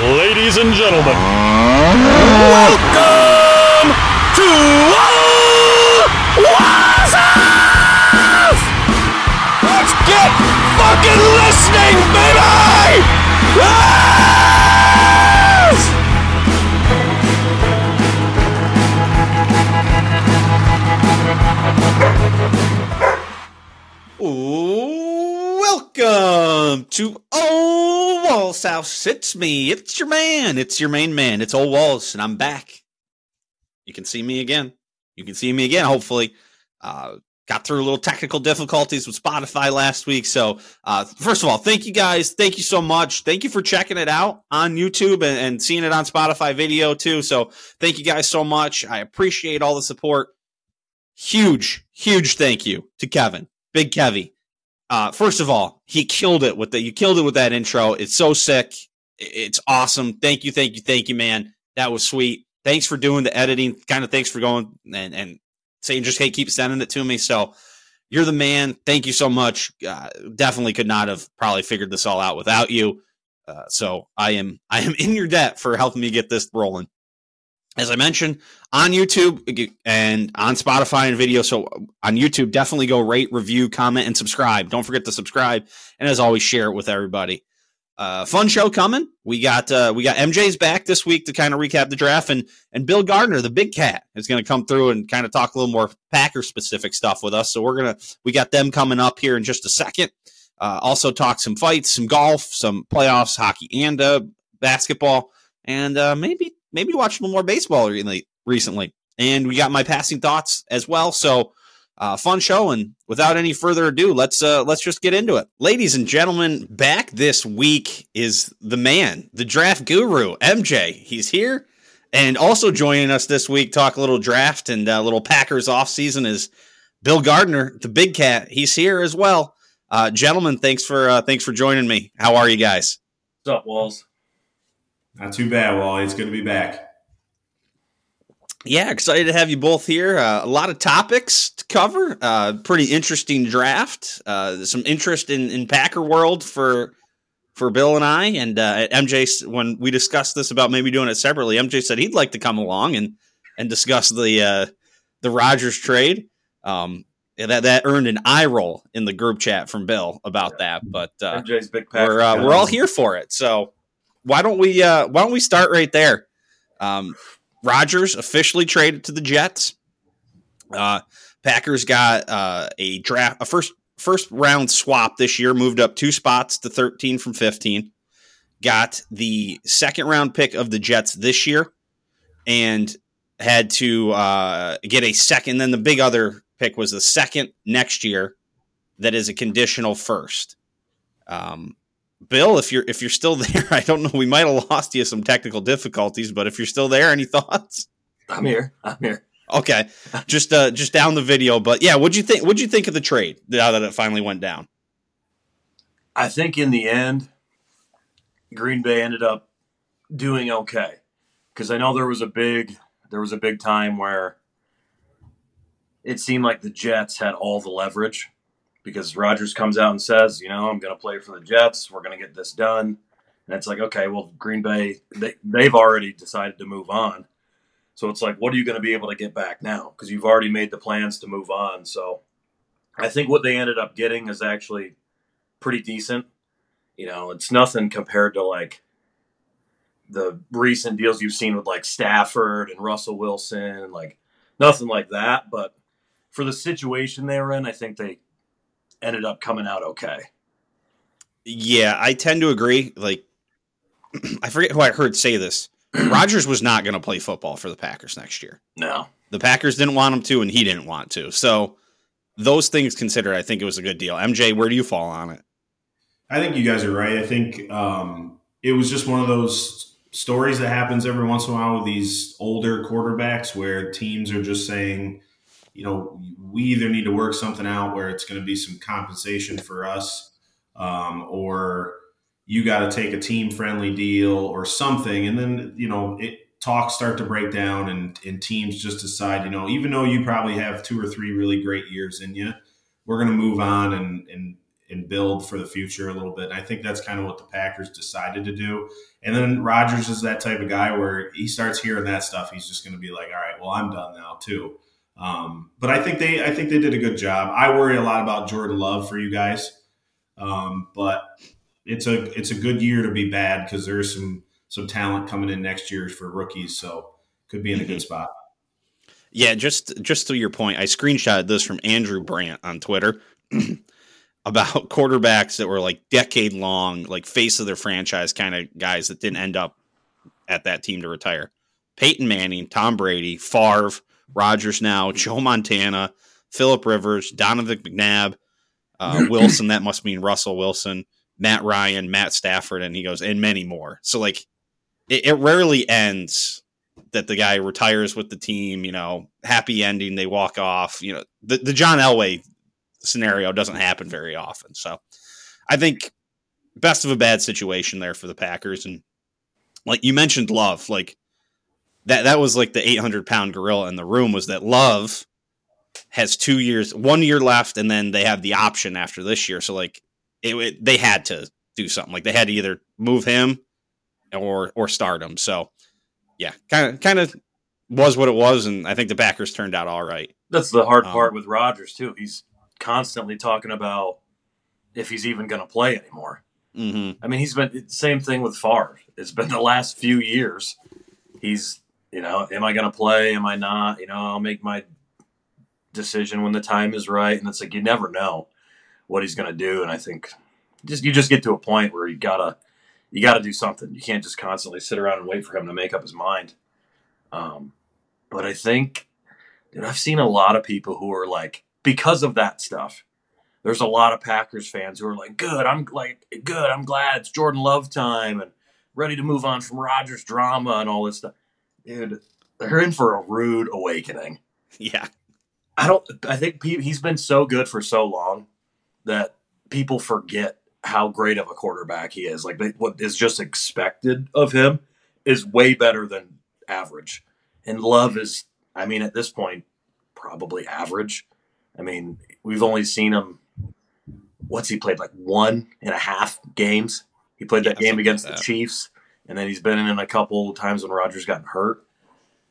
Ladies and gentlemen, Welcome to Wazers! Let's get fucking listening, baby! Welcome to Old House. It's me. It's your man. It's your main man. It's Ole Walls, and I'm back. You can see me again. You can see me again. Hopefully, uh, got through a little technical difficulties with Spotify last week. So, uh, first of all, thank you guys. Thank you so much. Thank you for checking it out on YouTube and, and seeing it on Spotify video too. So, thank you guys so much. I appreciate all the support. Huge, huge thank you to Kevin, Big Kevy. Uh, first of all, he killed it with the you killed it with that intro. It's so sick. It's awesome. Thank you, thank you, thank you, man. That was sweet. Thanks for doing the editing. Kind of thanks for going and and saying just hey, keep sending it to me. So you're the man. Thank you so much. Uh, definitely could not have probably figured this all out without you. Uh, so I am I am in your debt for helping me get this rolling. As I mentioned on YouTube and on Spotify and video. So on YouTube, definitely go rate, review, comment, and subscribe. Don't forget to subscribe, and as always, share it with everybody. Uh, fun show coming. We got uh, we got MJ's back this week to kind of recap the draft, and and Bill Gardner, the big cat, is going to come through and kind of talk a little more Packer specific stuff with us. So we're gonna we got them coming up here in just a second. Uh, also talk some fights, some golf, some playoffs, hockey, and uh, basketball, and uh, maybe maybe watch a little more baseball recently. And we got my passing thoughts as well. So uh, fun show. And without any further ado, let's uh, let's just get into it. Ladies and gentlemen, back this week is the man, the draft guru, MJ. He's here. And also joining us this week, talk a little draft and a uh, little Packers off season is Bill Gardner, the big cat. He's here as well. Uh, gentlemen, thanks for uh, thanks for joining me. How are you guys? What's up, Walls? Not too bad, Wally. It's good to be back. Yeah, excited to have you both here. Uh, a lot of topics to cover. Uh, pretty interesting draft. Uh, some interest in, in Packer world for for Bill and I. And uh, MJ, when we discussed this about maybe doing it separately, MJ said he'd like to come along and and discuss the uh, the Rodgers trade. Um, that that earned an eye roll in the group chat from Bill about that. But uh, MJ's big Packer. We're we're all here for it. So why don't we uh, why don't we start right there? Um, Rodgers officially traded to the Jets. Uh, Packers got uh, a draft a first first round swap this year, moved up two spots to 13 from 15. Got the second round pick of the Jets this year, and had to uh, get a second. Then the big other pick was the second next year, that is a conditional first. Um, Bill, if you're if you're still there, I don't know. We might have lost you some technical difficulties, but if you're still there, any thoughts? I'm here. I'm here. Okay, just uh, just down the video, but yeah, what'd you think? What'd you think of the trade now that it finally went down? I think in the end, Green Bay ended up doing okay because I know there was a big there was a big time where it seemed like the Jets had all the leverage because Rodgers comes out and says, you know, I'm going to play for the Jets. We're going to get this done. And it's like, okay, well, Green Bay, they, they've already decided to move on. So it's like, what are you going to be able to get back now? Because you've already made the plans to move on. So I think what they ended up getting is actually pretty decent. You know, it's nothing compared to like the recent deals you've seen with like Stafford and Russell Wilson, like nothing like that. But for the situation they were in, I think they ended up coming out okay. Yeah, I tend to agree. Like, I forget who I heard say this. Rodgers was not going to play football for the Packers next year. No, the Packers didn't want him to, and he didn't want to. So, those things considered, I think it was a good deal. MJ, where do you fall on it? I think you guys are right. I think um, it was just one of those stories that happens every once in a while with these older quarterbacks where teams are just saying, you know, we either need to work something out where it's going to be some compensation for us, um, or you got to take a team friendly deal or something. And then, you know, it talks start to break down and, and teams just decide, you know, even though you probably have two or three really great years in you, we're going to move on and, and, and build for the future a little bit. And I think that's kind of what the Packers decided to do. And then Rodgers is that type of guy where he starts hearing that stuff, he's just going to be like, all right, well, I'm done now too. Um, but I think they I think they did a good job. I worry a lot about Jordan Love for you guys, um, but it's a it's a good year to be bad because there's some some talent coming in next year for rookies, so could be in a good spot. Yeah, just just to your point, I screenshotted this from Andrew Brandt on Twitter about quarterbacks that were like decade long, like face of their franchise kind of guys that didn't end up at that team to retire. Peyton Manning, Tom Brady, Favre, Rodgers now, Joe Montana, Philip Rivers, Donovan McNabb, uh, Wilson. That must mean Russell Wilson, Matt Ryan, Matt Stafford, and he goes and many more. So like, it, it rarely ends that the guy retires with the team. You know, happy ending. They walk off. You know, the the John Elway scenario doesn't happen very often. So I think best of a bad situation there for the Packers. And like you mentioned, Love, like that that was like the 800 pound gorilla in the room was that Love has two years, one year left, and then they have the option after this year. So like it, it they had to do something. Like they had to either move him or or start him. So yeah, kind of kind of was what it was, and I think the Packers turned out all right. That's the hard Um, part with Rodgers too. He's constantly talking about if he's even going to play anymore. Mm-hmm. I mean, he's been the same thing with Favre. It's been the last few years. He's, you know, am I going to play? Am I not? You know, I'll make my decision when the time is right. And it's like you never know what he's going to do. And I think just you just get to a point where you gotta you gotta do something. You can't just constantly sit around and wait for him to make up his mind. Um, but I think, dude, I've seen a lot of people who are like because of that stuff there's a lot of Packers fans who are like, "Good, I'm like, good, I'm glad it's Jordan Love time and ready to move on from Rodgers drama and all this stuff." Dude, they're in for a rude awakening. Yeah, I don't. I think he's been so good for so long that people forget how great of a quarterback he is. Like they, what is just expected of him is way better than average, and Love is. I mean, at this point, probably average. I mean, we've only seen him. What's he played like one and a half games? He played Yeah, that game against like the. Chiefs, and then he's been in a couple times when Rodgers gotten hurt.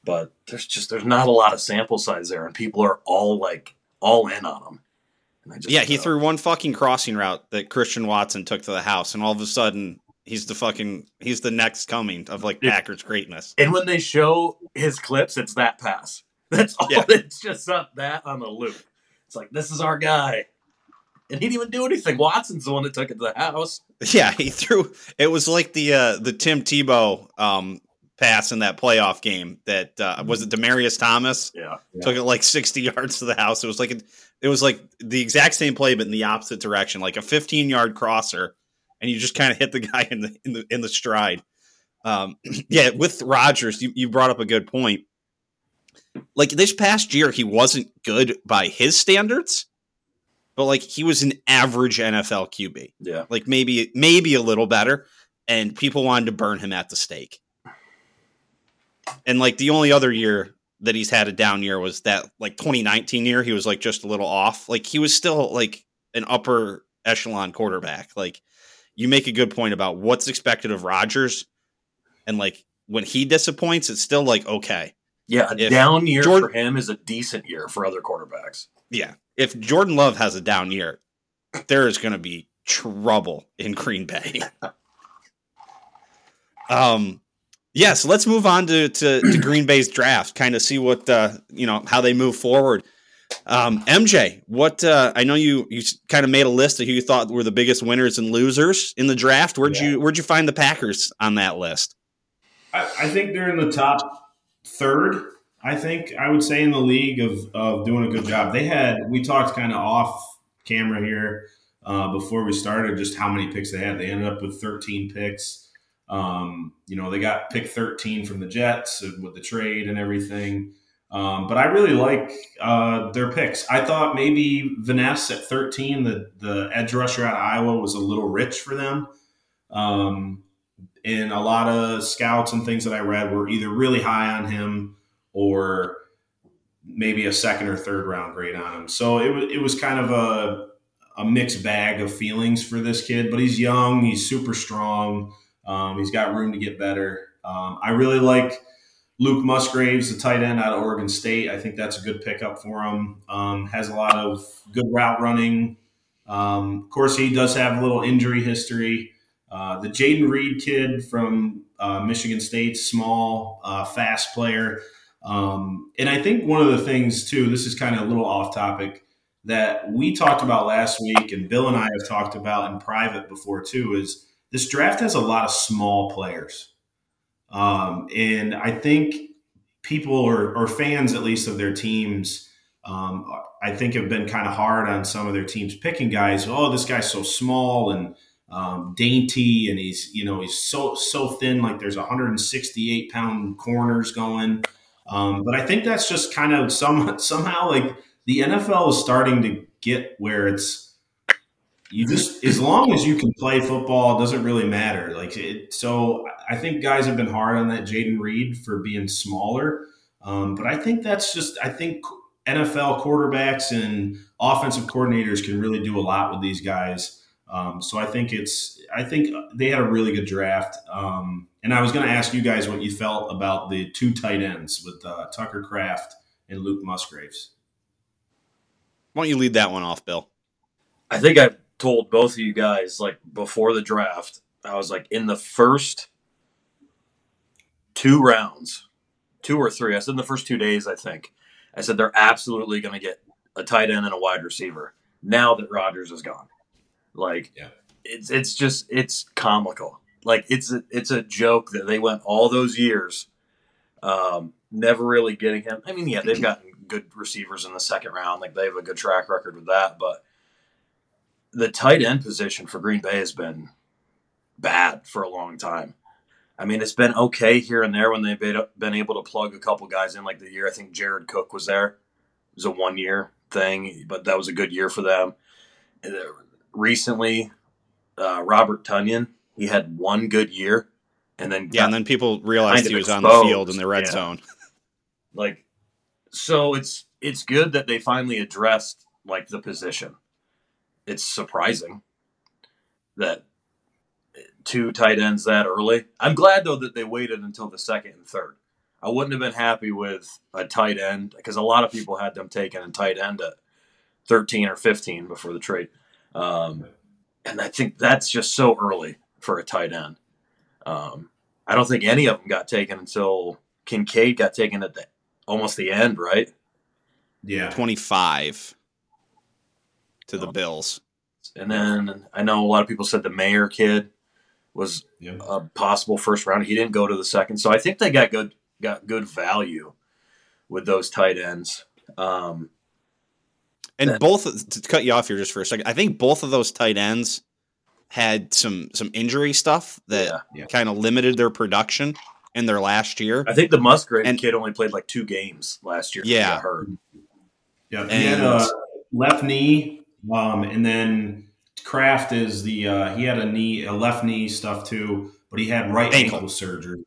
But there's just there's not a lot of sample size there, and people are all like all in on him. And I just yeah. He uh, threw one fucking crossing route that Christian Watson took to the house, and all of a sudden he's the fucking he's the next coming of like. Packers greatness. And when they show his clips, it's that pass. That's all. Yeah. It's just up that on the loop. It's like this is our guy, and he didn't even do anything. Watson's the one that took it to the house. Yeah, he threw. It was like the uh, the Tim Tebow um, pass in that playoff game. That uh, was it. Demaryius Thomas Yeah, took it like sixty yards to the house. It was like a, it was like the exact same play, but in the opposite direction, like a fifteen yard crosser, and you just kind of hit the guy in the in the in the stride. Um, yeah, with Rodgers, you, you brought up a good point. Like this past year, he wasn't good by his standards, but like he was an average NFL QB yeah. like maybe maybe a little better and people wanted to burn him at the stake. And like the only other year that he's had a down year was that like 2019 year he was like just a little off. Like he was still like an upper echelon quarterback. Like you make a good point about what's expected of Rodgers and like when he disappoints it's still like okay. Yeah, a If down year Jordan- for him is a decent year for other quarterbacks. yeah if Jordan Love has a down year there is going to be trouble in Green Bay. um, yeah, so let's move on to, to, to Green Bay's draft, kind of see what uh, you know how they move forward. Um, MJ, what uh, I know you you kind of made a list of who you thought were the biggest winners and losers in the draft. Where'd Yeah. you where'd you find the Packers on that list? I, I think they're in the top third. I think I would say in the league of of doing a good job. They had we talked kind of off camera here uh, before we started just how many picks they had. They ended up with 13 picks. Um, you know, they got pick 13 from the Jets with the trade and everything. Um, but I really like uh, their picks. I thought maybe Van Ness at 13, the, the edge rusher out of Iowa, was a little rich for them. Um, and a lot of scouts and things that I read were either really high on him or maybe a second or third round grade on him. So it was it was kind of a a mixed bag of feelings for this kid, but he's young, he's super strong, um, he's got room to get better. Um, I really like Luke Musgraves, the tight end out of Oregon State. I think that's a good pickup for him. Um, has a lot of good route running. Um, of course, he does have a little injury history. Uh, the Jayden Reed kid from uh, Michigan State, small, uh, fast player. Um, and I think one of the things, too, this is kind of a little off topic, that we talked about last week, and Bill and I have talked about in private before, too, is this draft has a lot of small players. Um, and I think people or, or, fans, at least of their teams, um, I think have been kind of hard on some of their teams picking guys. Oh, this guy's so small and um, dainty, and he's you know he's so so thin. Like there's 168 pound corners going. Um, but I think that's just kind of some somehow like the NFL is starting to get where it's you just as long as you can play football, it doesn't really matter. Like it, so, I think guys have been hard on that Jayden Reed for being smaller, um, but I think that's just I think NFL quarterbacks and offensive coordinators can really do a lot with these guys. Um, so I think it's I think they had a really good draft. Um, and I was going to ask you guys what you felt about the two tight ends with uh, Tucker Kraft and Luke Musgraves. Why don't you lead that one off, Bill? I think I told both of you guys like before the draft. I was like in the first two rounds, two or three. I said in the first two days. I think I said they're absolutely going to get a tight end and a wide receiver now that Rodgers is gone. Like, yeah. it's it's just it's comical. Like it's a, it's a joke that they went all those years, um, never really getting him. I mean, yeah, they've gotten good receivers in the second round. Like they have a good track record with that, but the tight end position for Green Bay has been bad for a long time. I mean, it's been okay here and there when they've been able to plug a couple guys in. Like the year I think Jared Cook was there. It was a one year thing, but that was a good year for them recently, uh, Robert Tonyan, he had one good year, and then yeah, and then people realized he was exposed. on the field in the red yeah. zone. Like, so it's it's good that they finally addressed like the position. It's surprising that two tight ends that early. I'm glad though that they waited until the second and third. I wouldn't have been happy with a tight end because a lot of people had them taken in tight end at 13 or 15 before the trade. Um, and I think that's just so early for a tight end. Um, I don't think any of them got taken until Kincaid got taken at the almost the end, right? Yeah, twenty five to the oh. Bills. And then I know a lot of people said the Mayer kid was a possible first round. He didn't go to the second, so I think they got good got good value with those tight ends. Um, and then, both to cut you off here just for a second, I think both of those tight ends had some some injury stuff that yeah, yeah. kind of limited their production in their last year. I think the Musgrave and, kid only played like two games last year. Yeah, hurt. Yeah, he and, had a left knee, um, and then Kraft is the uh, he had a knee, a left knee stuff too, but he had right ankle, ankle surgery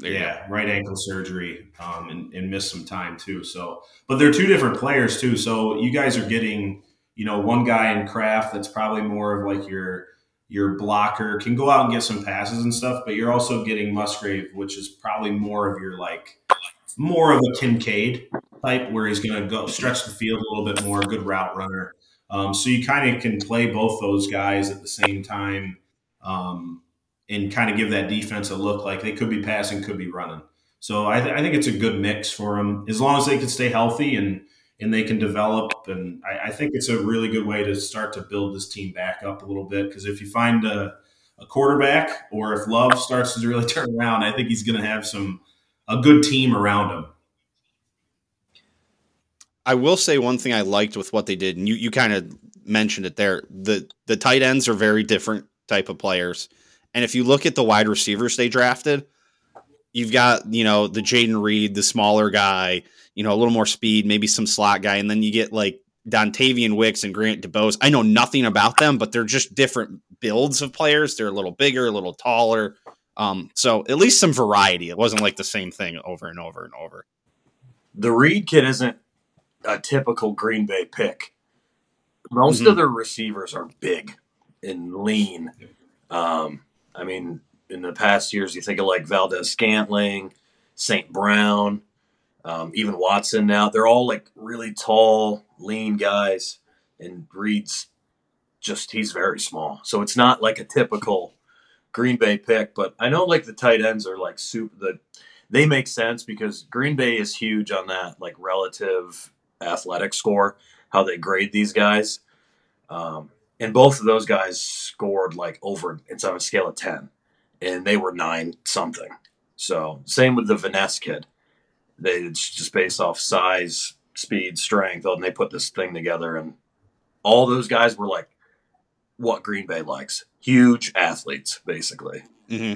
yeah, right ankle surgery um, and, and missed some time too. So, but they're two different players too. So you guys are getting, you know, one guy in Kraft that's probably more of like your your blocker can go out and get some passes and stuff, but you're also getting Musgrave, which is probably more of your like more of a Kincaid type, where he's going to go stretch the field a little bit more, good route runner. Um, so you kind of can play both those guys at the same time. Um, and kind of give that defense a look like they could be passing, could be running. So I, th- I think it's a good mix for them as long as they can stay healthy and and they can develop. And I, I think it's a really good way to start to build this team back up a little bit because if you find a, a quarterback or if Love starts to really turn around, I think he's going to have some a good team around him. I will say one thing I liked with what they did, and you, you kind of mentioned it there. The the tight ends are very different type of players. And if you look at the wide receivers they drafted, you've got, you know, the Jayden Reed, the smaller guy, you know, a little more speed, maybe some slot guy. And then you get like Dontayvion Wicks and Grant DuBose. I know nothing about them, but they're just different builds of players. They're a little bigger, a little taller. Um, so at least some variety. It wasn't like the same thing over and over and over. The Reed kid isn't a typical Green Bay pick most Mhm. of their receivers are big and lean. Um, I mean, in the past years, you think of like Valdes-Scantling, St. Brown, um, even Watson now. They're all like really tall, lean guys. And Reed's just, he's very small. So it's not like a typical Green Bay pick. But I know like the tight ends are like super, the, they make sense because Green Bay is huge on that like relative athletic score, how they grade these guys. Um, and both of those guys scored like over it's on a scale of 10 and they were nine something. So same with the Van Ness kid. They it's just based off size speed strength and they put this thing together. And all those guys were like what green bay likes. Huge athletes basically. Hmm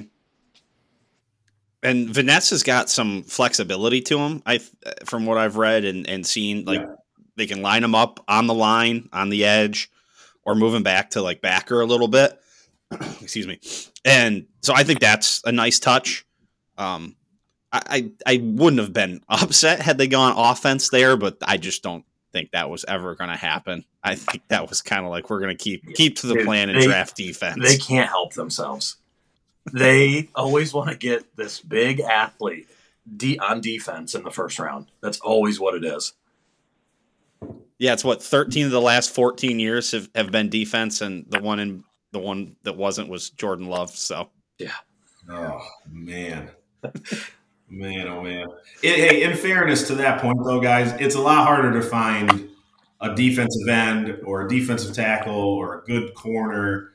And Van Ness's got some flexibility to him. I, from what I've read and, and seen, like Yeah. they can line him up on the line, on the edge, or him back to like backer a little bit. Excuse me. And so I think that's a nice touch. Um, I, I I wouldn't have been upset had they gone offense there, but I just don't think that was ever going to happen. I think that was kind of like we're going to keep keep to the Dude, plan and they- draft defense. they can't help themselves they always want to get this big athlete de- on defense in the first round that's always what it is Yeah, it's what thirteen of the last fourteen years have, have been defense, and the one in the one that wasn't was Jordan Love. So yeah. Oh man, man, oh man. It, hey, in fairness to that point, though, guys, it's a lot harder to find a defensive end or a defensive tackle or a good corner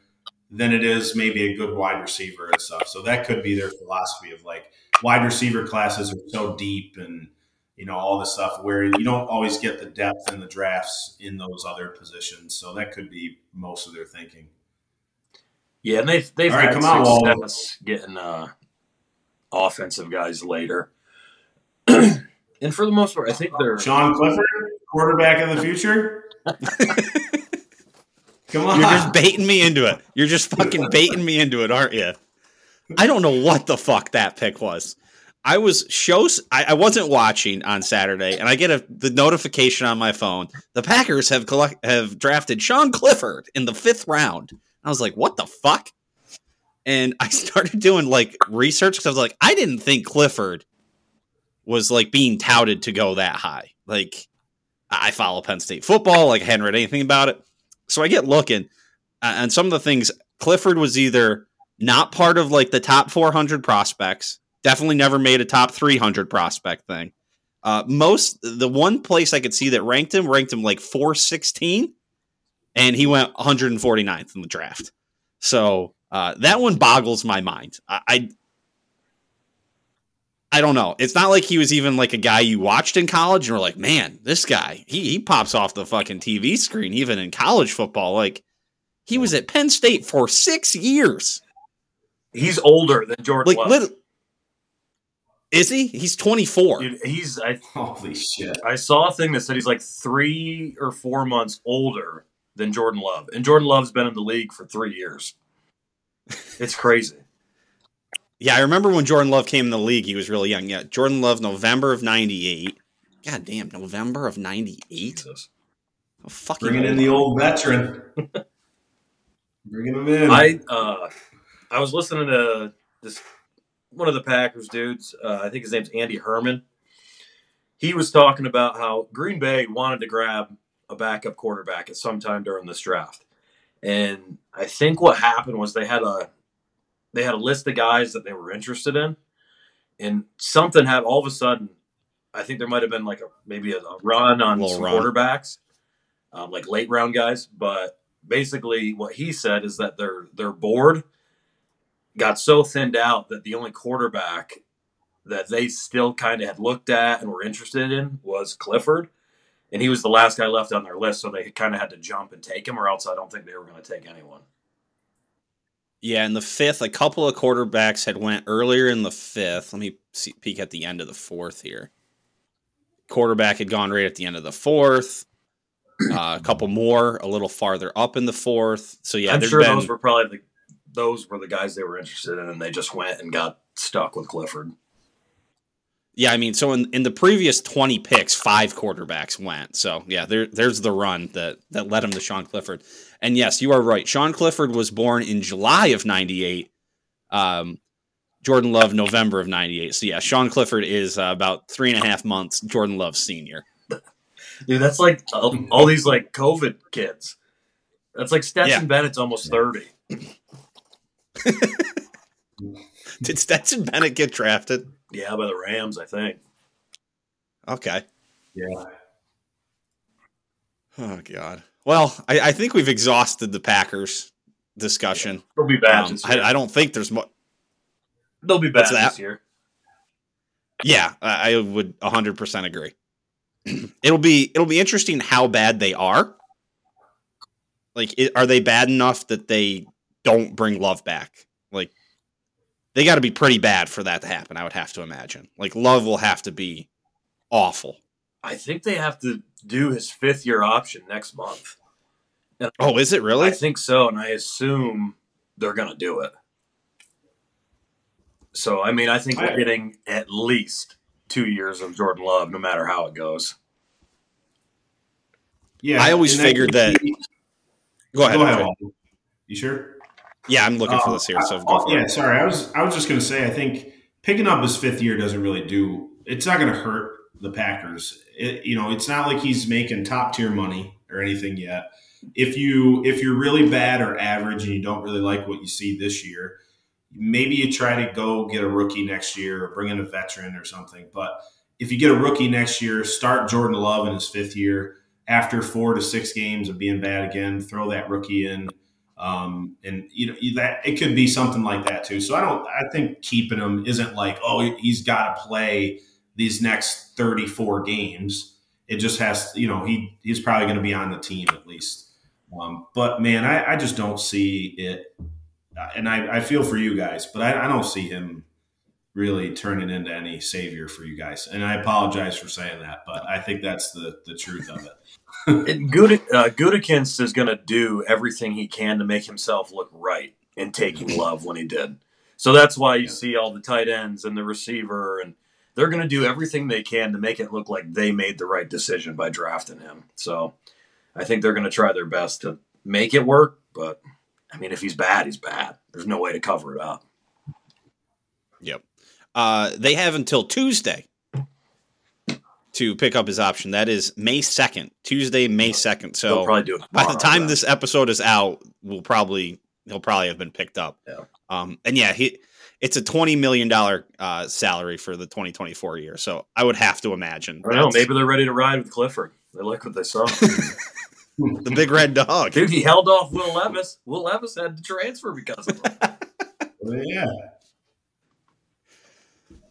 than it is maybe a good wide receiver and stuff. So that could be their philosophy of like wide receiver classes are so deep and you know all this stuff where you don't always get the depth in the drafts in those other positions. So that could be most of their thinking. Yeah, and they've they've All right, had come on, Waldo. success getting uh, offensive guys later. and for the most part, I think they're Sean Clifford, quarterback of the future. Come on. you're just baiting me into it. You're just fucking baiting me into it, aren't you? I don't know what the fuck that pick was. I was shows. I, I wasn't watching on Saturday, and I get a the notification on my phone. The Packers have collect, have drafted Sean Clifford in the fifth round. I was like, what the fuck? And I started doing like research because I was like, I didn't think Clifford was like being touted to go that high. Like, I follow Penn State football. Like, I hadn't read anything about it. So I get looking, uh, and some of the things Clifford was either not part of like the top 400 prospects, definitely never made a top 300 prospect thing. Uh, most the one place I could see that ranked him ranked him like 416, and he went 149th in the draft. So uh, that one boggles my mind. I, I I don't know. It's not like he was even like a guy you watched in college and were like, man, this guy, he, he pops off the fucking TV screen, even in college football. Like, he was at Penn State for six years. he's older than Jordan Like, lit- is he? He's 24. Dude, he's I Holy shit. I saw a thing that said he's like three or four months older than Jordan Love, and Jordan Love's been in the league for three years. It's crazy. Yeah, I remember when Jordan Love came in the league, he was really young. Yeah, Jordan Love, November of 98. God damn, November of 98? Jesus. Fucking Bringing in the old veteran. Bringing him in. I uh, I was listening to this one of the Packers dudes. Uh, I think his name's Andy Herman. He was talking about how Green Bay wanted to grab a backup quarterback at some time during this draft, and I think what happened was they had a they had a list of guys that they were interested in, and something happened. All of a sudden, I think there might have been like a maybe a, a run on some run. quarterbacks, um, like late round guys. But basically, what he said is that their their board got so thinned out that the only quarterback that they still kind of had looked at and were interested in was Clifford. And he was the last guy left on their list, so they kind of had to jump and take him, or else I don't think they were going to take anyone. Yeah, in the fifth, a couple of quarterbacks had went earlier in the fifth. Let me see, peek at the end of the fourth here. Quarterback had gone right at the end of the fourth. Uh, a couple more a little farther up in the fourth. So yeah, I'm sure been those were probably the those were the guys they were interested in, and they just went and got stuck with Clifford. Yeah, I mean, so in, in the previous 20 picks, five quarterbacks went. So, yeah, there, there's the run that, that led him to Sean Clifford. And yes, you are right. Sean Clifford was born in July of 98. Um, Jordan Love, November of 98. So, yeah, Sean Clifford is uh, about three and a half months Jordan Love senior. Dude, that's like all, all these like COVID kids. That's like Stetson Yeah. Bennett's almost 30. Did Stetson Bennett get drafted? Yeah, by the Rams, I think. Okay. Yeah. Oh, God. Well, I, I think we've exhausted the Packers discussion. They'll be bad Um, I. I don't think there's much. They'll be that? this year. Yeah, I I would 100% agree. it'll be it'll be interesting how bad they are. Like are they bad enough that they don't bring Love back? Like they got to be pretty bad for that to happen, I would have to imagine. Like Love will have to be awful. I think they have to do his fifth year option next month. Oh, is it really? I think so, and I assume they're going to do it. So, I mean, I think we're getting at least two years of Jordan Love, no matter how it goes. Yeah. I always figured that- Go ahead. Go ahead. You sure? Yeah, I'm looking for Uh, this here, so I- go for yeah, it. sorry. I was I was just going to say I think picking up his fifth year doesn't really do. It's not going to hurt the Packers. It, you know, it's not like he's making top tier money or anything yet. If you if you're really bad or average and you don't really like what you see this year, maybe you try to go get a rookie next year or bring in a veteran or something. But if you get a rookie next year, start Jordan Love in his fifth year. After four to six games of being bad again, throw that rookie in um, and you know that it could be something like that too. So I don't. I think keeping him isn't like oh he's got to play these next thirty four games. It just has you know he he's probably going to be on the team at least. Um, but man, I, I just don't see it, Uh, and I, I feel for you guys, but I, I don't see him really turning into any savior for you guys. And I apologize for saying that, but I think that's the the truth of it. Good, uh, Gutekunst is going to do everything he can to make himself look right in taking Love when he did. So that's why you Yeah. see all the tight ends and the receiver, and they're going to do everything they can to make it look like they made the right decision by drafting him. So I think they're going to try their best to make it work. But I mean, if he's bad, he's bad. There's no way to cover it up. Yep. Uh, they have until Tuesday to pick up his option. That is May 2nd, Tuesday, May 2nd. They'll So probably do it by the time this episode is out, we'll probably he'll probably have been picked up. Yeah. Um, and yeah, he it's a twenty million dollar uh, salary for the twenty twenty four year. So I would have to imagine. I know. Maybe they're ready to ride with Clifford. They like what they saw. the big red dog. Dude, he held off Will Levis. Will Levis had to transfer because of him. yeah,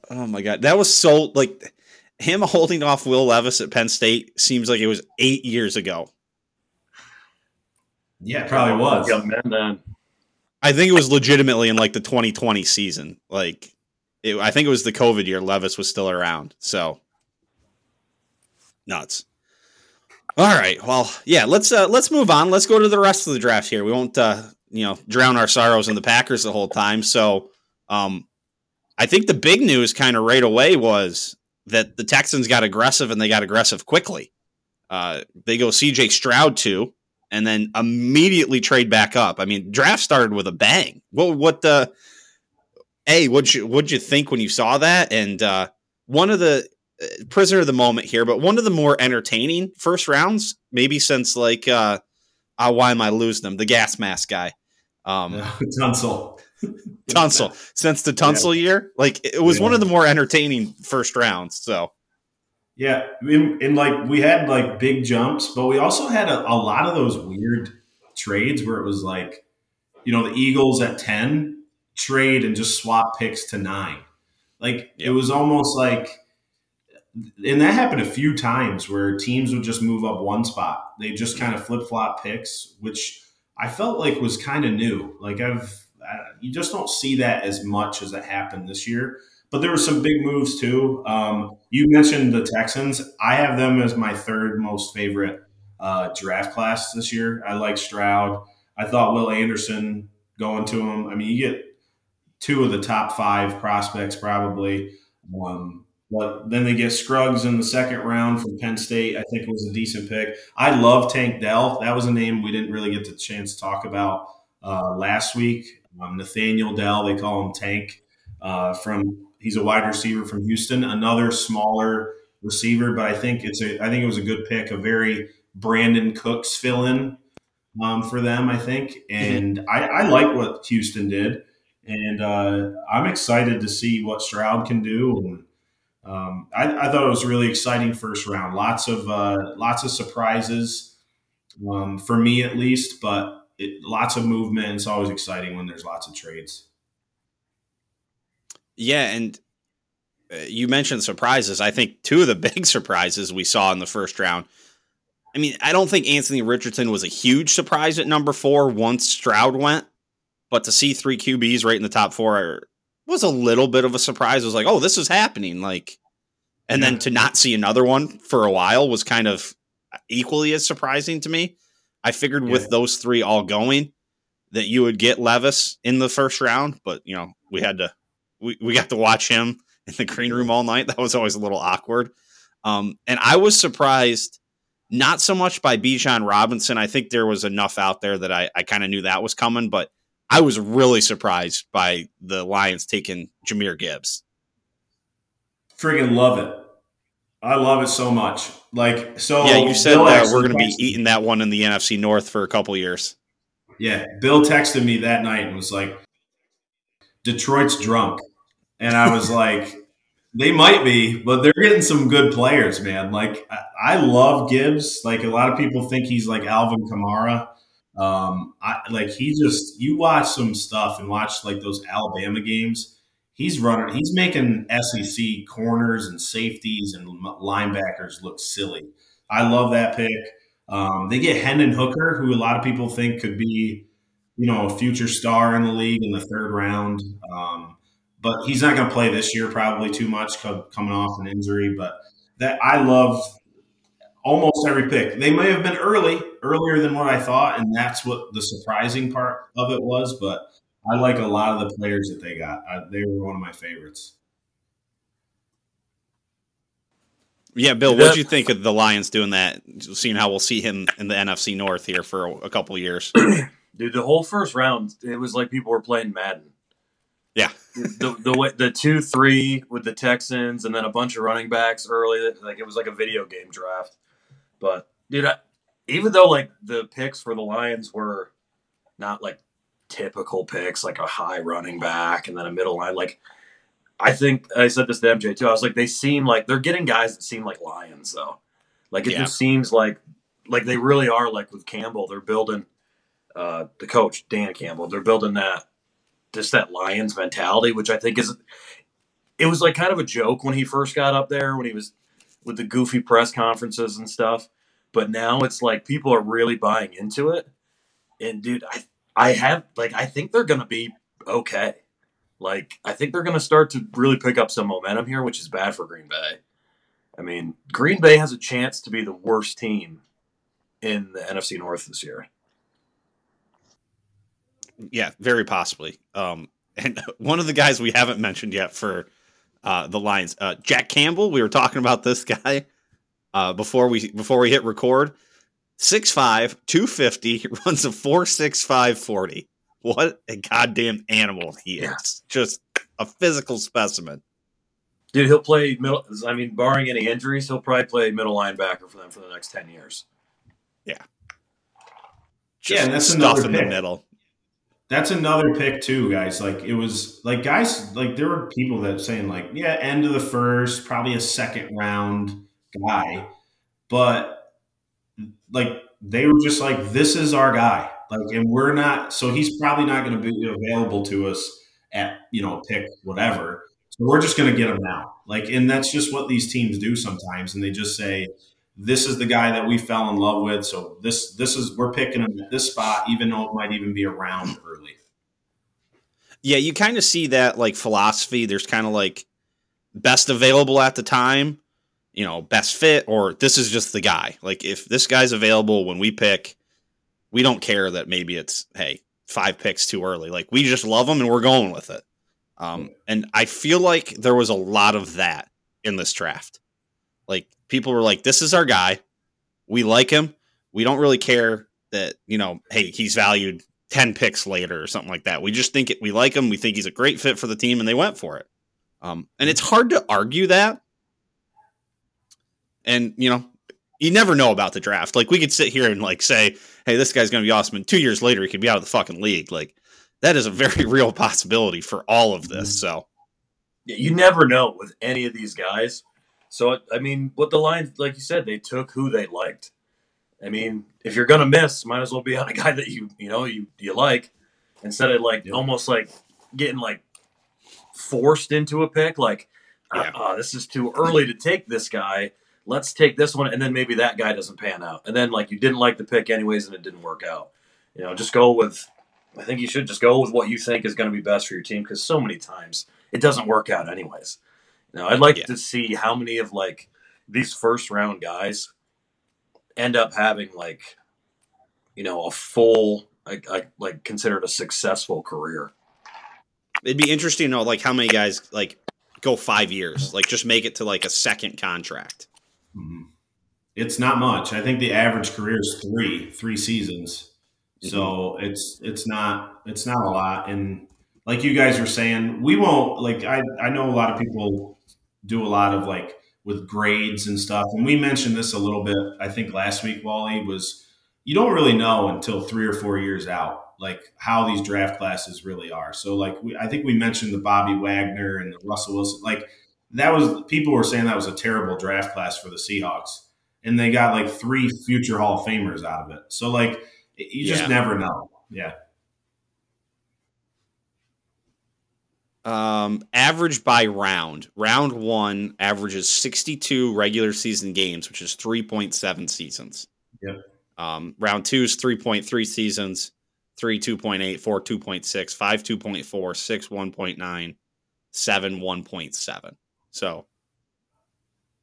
Oh my god, that was so like him holding off Will Levis at Penn State seems like it was eight years ago. yeah, it probably was. Young men then. I think it was legitimately in like the 2020 season. Like, it, I think it was the COVID year. Levis was still around. So nuts. All right. Well, yeah. Let's uh, let's move on. Let's go to the rest of the draft here. We won't uh, you know drown our sorrows in the Packers the whole time. So, um, I think the big news kind of right away was that the Texans got aggressive and they got aggressive quickly. Uh, they go C.J. Stroud too and then immediately trade back up. I mean, draft started with a bang. What what the a what'd you what'd you think when you saw that? And uh, one of the uh, prisoner of the moment here, but one of the more entertaining first rounds, maybe since like uh, uh why am I losing them? The gas mask guy, um, Tunsil. Tunsil. Since the Tunsil year, like it was one of the more entertaining first rounds. So Yeah, and, and like we had like big jumps, but we also had a, a lot of those weird trades where it was like, you know, the Eagles at ten trade and just swap picks to nine. Like it was almost like, and that happened a few times where teams would just move up one spot. They just kind of flip flop picks, which I felt like was kind of new. Like I've, you just don't see that as much as it happened this year. But there were some big moves too. Um, you mentioned the Texans. I have them as my third most favorite uh, draft class this year. I like Stroud. I thought Will Anderson going to him. I mean, you get two of the top five prospects probably. Um, But then they get Scruggs in the second round from Penn State. I think it was a decent pick. I love Tank Dell. That was a name we didn't really get the chance to talk about uh, last week. Um, Nathaniel Dell, they call him Tank. Uh, from he's a wide receiver from Houston, another smaller receiver, but I think it's a I think it was a good pick, a very Brandin Cooks fill in um, for them, I think, and mm-hmm. I, I like what Houston did, and uh, I'm excited to see what Stroud can do. And um, I, I, thought it was a really exciting first round. Lots of uh, lots of surprises um, for me at least, but it, lots of movement. It's always exciting when there's lots of trades. Yeah, and uh, you mentioned surprises. I think two of the big surprises we saw in the first round. I mean, I don't think Anthony Richardson was a huge surprise at number four once Stroud went, but to see three QBs right in the top four was a little bit of a surprise. It was like, oh, this is happening. Like, and then to not see another one for a while was kind of equally as surprising to me. I figured yeah. with those three all going that you would get Levis in the first round, but you know, we had to we, we got to watch him in the green room all night. That was always a little awkward. Um, and I was surprised, not so much by Bijan Robinson. I think there was enough out there that I, I kind of knew that was coming, but I was really surprised by the Lions taking Jahmyr Gibbs. Friggin' love it. I love it so much. Like so. Yeah, you said that we're going to be eating that one in the NFC North for a couple years. Yeah, Bill texted me that night and was like, "Detroit's drunk," and I was like, "They might be, but they're getting some good players, man. Like I, I love Gibbs. Like a lot of people think he's like Alvin Kamara." Um, I like he just you watch some stuff and watch like those Alabama games. He's running. He's making SEC corners and safeties and linebackers look silly. I love that pick. Um, they get Hendon Hooker, who a lot of people think could be, you know, a future star in the league in the third round. Um, but he's not going to play this year probably too much coming off an injury. But that I love almost every pick. They may have been early, earlier than what I thought, and that's what the surprising part of it was. But I like a lot of the players that they got. I, they were one of my favorites. Yeah, Bill, what do you think of the Lions doing that? Seeing how we'll see him in the NFC North here for a, a couple years. Dude, the whole first round, it was like people were playing Madden. Yeah, the the the two three with the Texans, and then a bunch of running backs early. Like it was like a video game draft. But dude, I, even though like the picks for the Lions were not like typical picks, like a high running back and then a middle line, like I think I said this to MJ too. I was like, they seem like they're getting guys that seem like Lions though. Like it yeah. just seems like like they really are like with Campbell. They're building uh, the coach Dan Campbell. They're building that just that Lions mentality, which I think is it was like kind of a joke when he first got up there when he was with the goofy press conferences and stuff. But now it's like people are really buying into it. And dude, I I have like I think they're gonna be okay. Like I think they're gonna start to really pick up some momentum here, which is bad for Green Bay. I mean, Green Bay has a chance to be the worst team in the NFC North this year. Yeah, very possibly. Um, and one of the guys we haven't mentioned yet for uh, the Lions. Uh, Jack Campbell, we were talking about this guy uh, before we before we hit record. 6'5", 250, runs a 4.65 40. What a goddamn animal he is. Just a physical specimen. Dude, he'll play middle. I mean, barring any injuries, he'll probably play middle linebacker for them for the next 10 years. Yeah. Just yeah, that's stuff in pick. the middle that's another pick too, guys. Like it was like guys like there were people that saying like, yeah, end of the first, probably a second round guy. But like they were just like, this is our guy. Like, and we're not so he's probably not going to be available to us at, you know, pick whatever. So we're just going to get him now. Like, and that's just what these teams do sometimes. And they just say, this is the guy that we fell in love with. So this this is we're picking him at this spot, even though it might even be around early. Yeah, you kind of see that like philosophy. There's kind of like best available at the time, you know, best fit, or this is just the guy. Like if this guy's available when we pick, we don't care that maybe it's hey five picks too early. Like we just love him and we're going with it. Um, and I feel like there was a lot of that in this draft. Like people were like, "This is our guy. We like him. We don't really care that you know, hey, he's valued ten picks later or something like that. We just think it, we like him. We think he's a great fit for the team, and they went for it. Um, and it's hard to argue that. And you know, you never know about the draft. Like we could sit here and like say, "Hey, this guy's going to be awesome," and two years later he could be out of the fucking league. Like that is a very real possibility for all of this. So Yeah, you never know with any of these guys. So I mean, what the Lions, like you said, they took who they liked. I mean, if you're gonna miss, might as well be on a guy that you you know you you like, instead of like Yeah. almost like getting like forced into a pick. Like, Yeah. uh, this is too early to take this guy. Let's take this one, and then maybe that guy doesn't pan out, and then like you didn't like the pick anyways, and it didn't work out. You know, just go with. I think you should just go with what you think is going to be best for your team because so many times it doesn't work out anyways. You know, I'd like Yeah. to see how many of like these first round guys end up having like, you know, a full like like, like considered a successful career. it'd be interesting to know like how many guys like go five years, like just make it to like a second contract. Mhm. It's not much. I think the average career is three, three seasons. So it's it's not it's not a lot. And like you guys were saying, we won't like I I know a lot of people do a lot of like with grades and stuff. And we mentioned this a little bit, I think last week, Wally, was you don't really know until three or four years out, like how these draft classes really are. So like we, I think we mentioned the Bobby Wagner and the Russell Wilson, like that was people were saying that was a terrible draft class for the Seahawks, and they got like three future Hall of Famers out of it. So like you just Yeah. never know. Yeah, Um, average by round. Round one averages 62 regular season games, which is 3.7 seasons. Yep. Um, round two is 3.3 seasons, three 2.8, four 2.6, five 2.4, six 1.9, seven 1.7. So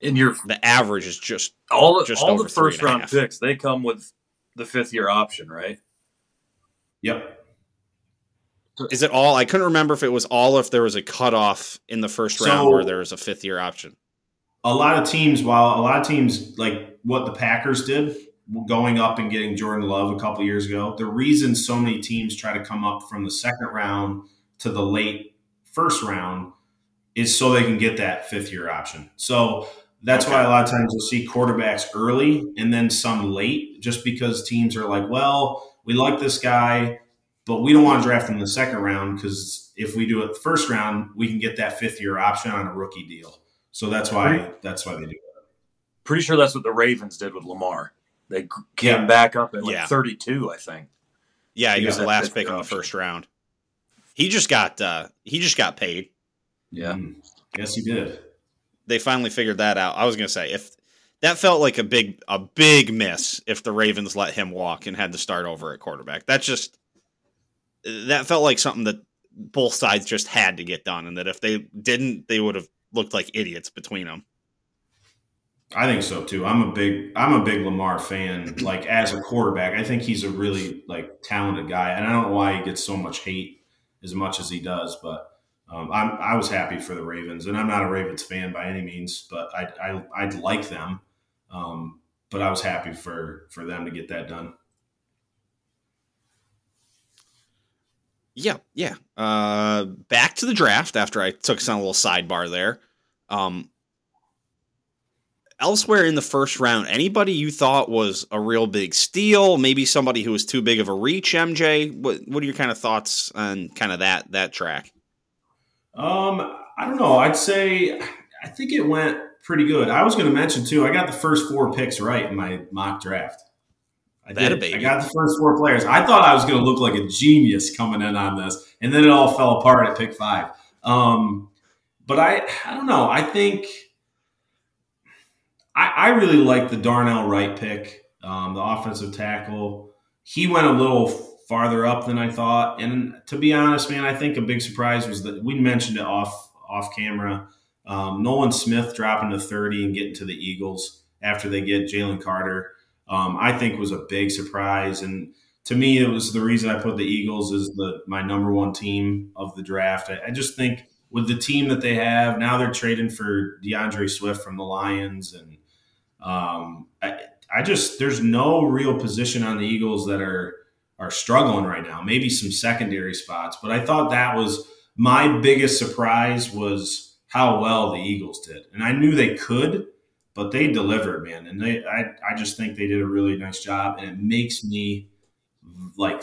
And your the average is just all the, Just all over the first round half. picks they come with the fifth year option, right? yep. Is it all? I couldn't remember if it was all, if there was a cutoff in the first round So- where there was a fifth year option. a lot of teams, while a lot of teams like what the Packers did, going up and getting Jordan Love a couple years ago, the reason so many teams try to come up from the second round to the late first round is so they can get that fifth year option. So that's why a lot of times you'll see quarterbacks early and then some late, just because teams are like, well, we like this guy, but we don't want to draft him in the second round because if we do it the first round, we can get that fifth year option on a rookie deal. So that's why that's why they do it. Pretty sure that's what the Ravens did with Lamar. They came Yeah. back up at like Yeah. 32, I think. Yeah, he Yeah, was the last pick in the first round. He just got uh he just got paid. Mm. Yes, he did. They finally figured that out. I was gonna say if that felt like a big a big miss if the Ravens let him walk and had to start over at quarterback. That just that felt like something that both sides just had to get done, and that if they didn't, they would have looked like idiots between them. I think so too. I'm a big I'm a big Lamar fan. Like as a quarterback, I think he's a really like talented guy, and I don't know why he gets so much hate as much as he does. But um, I was happy for the Ravens, and I'm not a Ravens fan by any means, but I I I'd like them. Um, but I was happy for for them to get that done. Yeah, yeah. Uh, back to the draft after I took us on a little sidebar there. Um, elsewhere in the first round, anybody you thought was a real big steal? Maybe somebody who was too big of a reach. MJ, what what are your kind of thoughts on kind of that that track? Um, I don't know. I'd say I think it went pretty good. I was going to mention too. I got the first four picks right in my mock draft. I That did. baby. I got the first four players. I thought I was going to look like a genius coming in on this, and then it all fell apart at pick five. Um, but I, I don't know. I think I, I really like the Darnell Wright pick, um, the offensive tackle. He went a little farther up than I thought, and to be honest, man, I think a big surprise was that we mentioned it off off camera. Um, Nolan Smith dropping to thirty and getting to the Eagles after they get Jalen Carter um, I think was a big surprise. And to me, it was the reason I put the Eagles as the my number one team of the draft. I, I just think with the team that they have now, they're trading for D'Andre Swift from the Lions, and um, I, I just there's no real position on the Eagles that are are struggling right now. Maybe some secondary spots, but I thought that was my biggest surprise was how well the Eagles did, and I knew they could, but they delivered, man. And they, I, I just think they did a really nice job, and it makes me like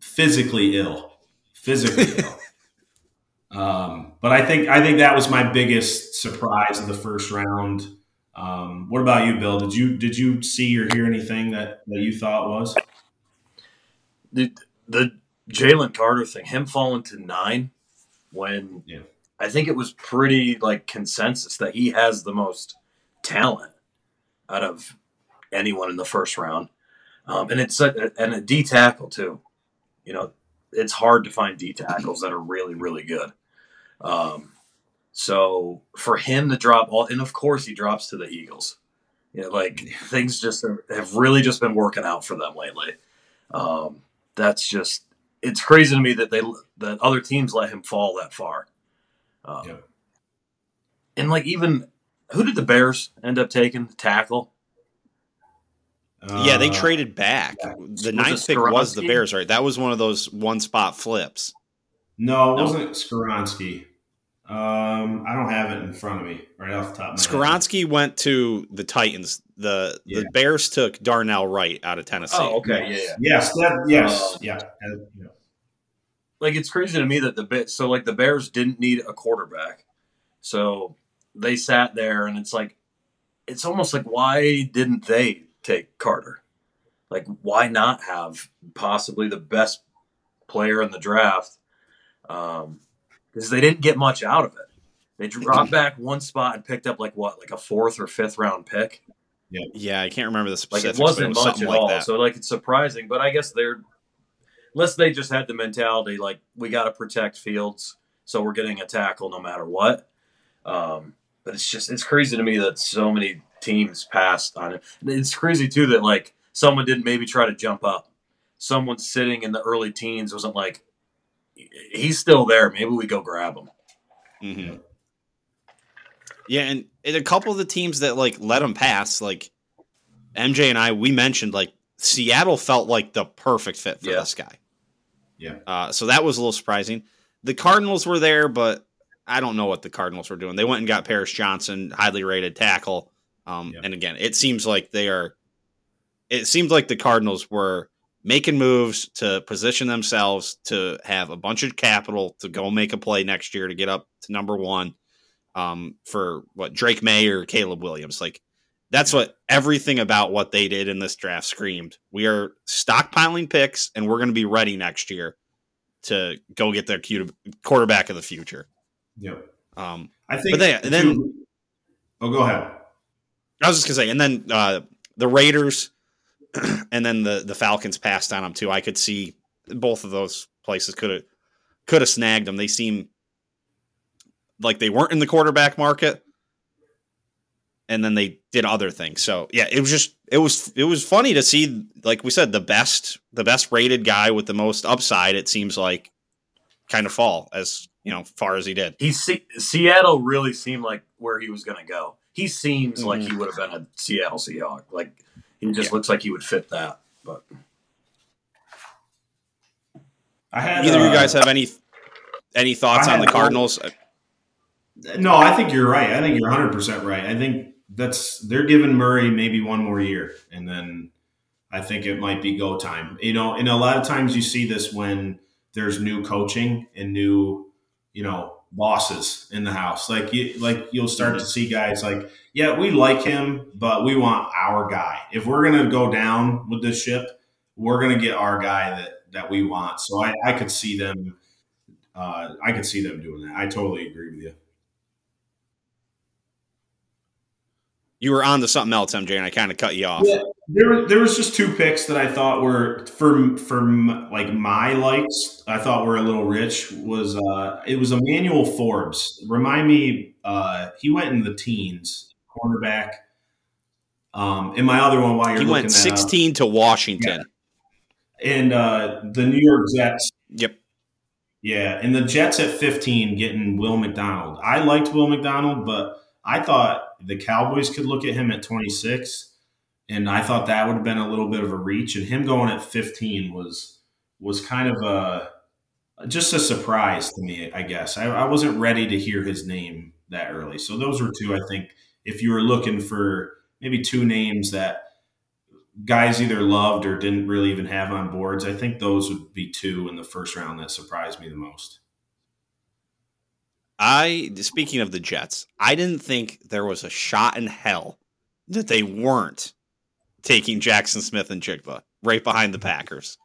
physically ill, physically ill. Um, but I think I think that was my biggest surprise of the first round. Um, what about you, Bill? Did you did you see or hear anything that, that you thought was the the Jalen Carter thing? Him falling to nine when Yeah. I think it was pretty like consensus that he has the most talent out of anyone in the first round, um, and it's a, and a D tackle too. You know, it's hard to find D tackles that are really really good. Um, so for him to drop all, and of course he drops to the Eagles. You know, like things just are, have really just been working out for them lately. Um, that's just it's crazy to me that they that other teams let him fall that far. Um, Yep. And like even who did the Bears end up taking tackle? yeah, they Uh, traded back. The Was ninth pick was the Bears, right? That was one of those one spot flips. No, it No. wasn't Skoronski. Um, I don't have it in front of me right off the top of my head. Went to the Titans. The Yeah. the Bears took Darnell Wright out of Tennessee. Oh, okay, yeah, yeah. Yes, that yes, Uh, yeah, uh, yeah. Like it's crazy to me that the bit so like the Bears didn't need a quarterback, so they sat there and it's like it's almost like why didn't they take Carter? Like why not have possibly the best player in the draft? Um, because they didn't get much out of it. They dropped back one spot and picked up like what, like a fourth or fifth round pick. Yeah, yeah, I can't remember the Like it wasn't but was much at like all. that. So like it's surprising, but I guess they're unless they just had the mentality like we got to protect Fields, so we're getting a tackle no matter what. Um, but it's just it's crazy to me that so many teams passed on it. It's crazy too that like someone didn't maybe try to jump up. Someone sitting in the early teens wasn't like he's still there. Maybe we go grab him. hmm Yeah, and, and a couple of the teams that like let him pass, like MJ and I, we mentioned like Seattle felt like the perfect fit for Yeah. this guy. Yeah. Uh, so that was a little surprising. The Cardinals were there, but I don't know what the Cardinals were doing. They went and got Paris Johnson, highly rated tackle. Um, Yeah. And again, it seems like they are. It seems like the Cardinals were making moves to position themselves to have a bunch of capital to go make a play next year to get up to number one um, for what Drake Maye or Caleb Williams. Like that's what everything about what they did in this draft screamed. We are stockpiling picks and we're going to be ready next year to go get their quarterback of the future. Yep. Um, I think. But they- the then- oh, go ahead. I was just gonna say, and then uh, the Raiders and then the the Falcons passed on him too. I could see both of those places could have could have snagged them. They seem like they weren't in the quarterback market, and then they did other things. So yeah, it was just it was it was funny to see, like we said, the best the best rated guy with the most upside. It seems like kind of fall as you know far as he did. He Se- Seattle really seemed like where he was going to go. He seems like mm-hmm. he would have been a Seattle Seahawk. Like he just Yeah. looks like he would fit that. But I had Either of you uh, guys have any any thoughts I on the had- Cardinals? No, I think you're right. I think you're 100 percent right. I think that's they're giving Murray maybe one more year, and then I think it might be go time. You know, and a lot of times you see this when there's new coaching and new, you know, bosses in the house. Like you, like you'll start to see guys like, yeah, we like him, but we want our guy. If we're gonna go down with this ship, we're gonna get our guy that that we want. So I, I could see them. Uh, I could see them doing that. I totally agree with you. You were on to something else, MJ, and I kind of cut you off. Yeah, there, there was just two picks that I thought were for for like my likes. I thought were a little rich. Was uh, it was Emmanuel Forbes? Remind me, uh, he went in the teens, cornerback. Um, and my other one, while you're He looking went that up, 16 to Washington. and uh, the New York Jets. Yep. Yeah, and the Jets at 15 getting Will McDonald. I liked Will McDonald, but I thought the Cowboys could look at him at 26, and I thought that would have been a little bit of a reach. And him going at 15 was was kind of a just a surprise to me. I guess I, I wasn't ready to hear his name that early. So those were two. I think if you were looking for maybe two names that guys either loved or didn't really even have on boards, I think those would be two in the first round that surprised me the most. I speaking of the Jets, I didn't think there was a shot in hell that they weren't taking Jackson Smith-Njigba right behind the Packers.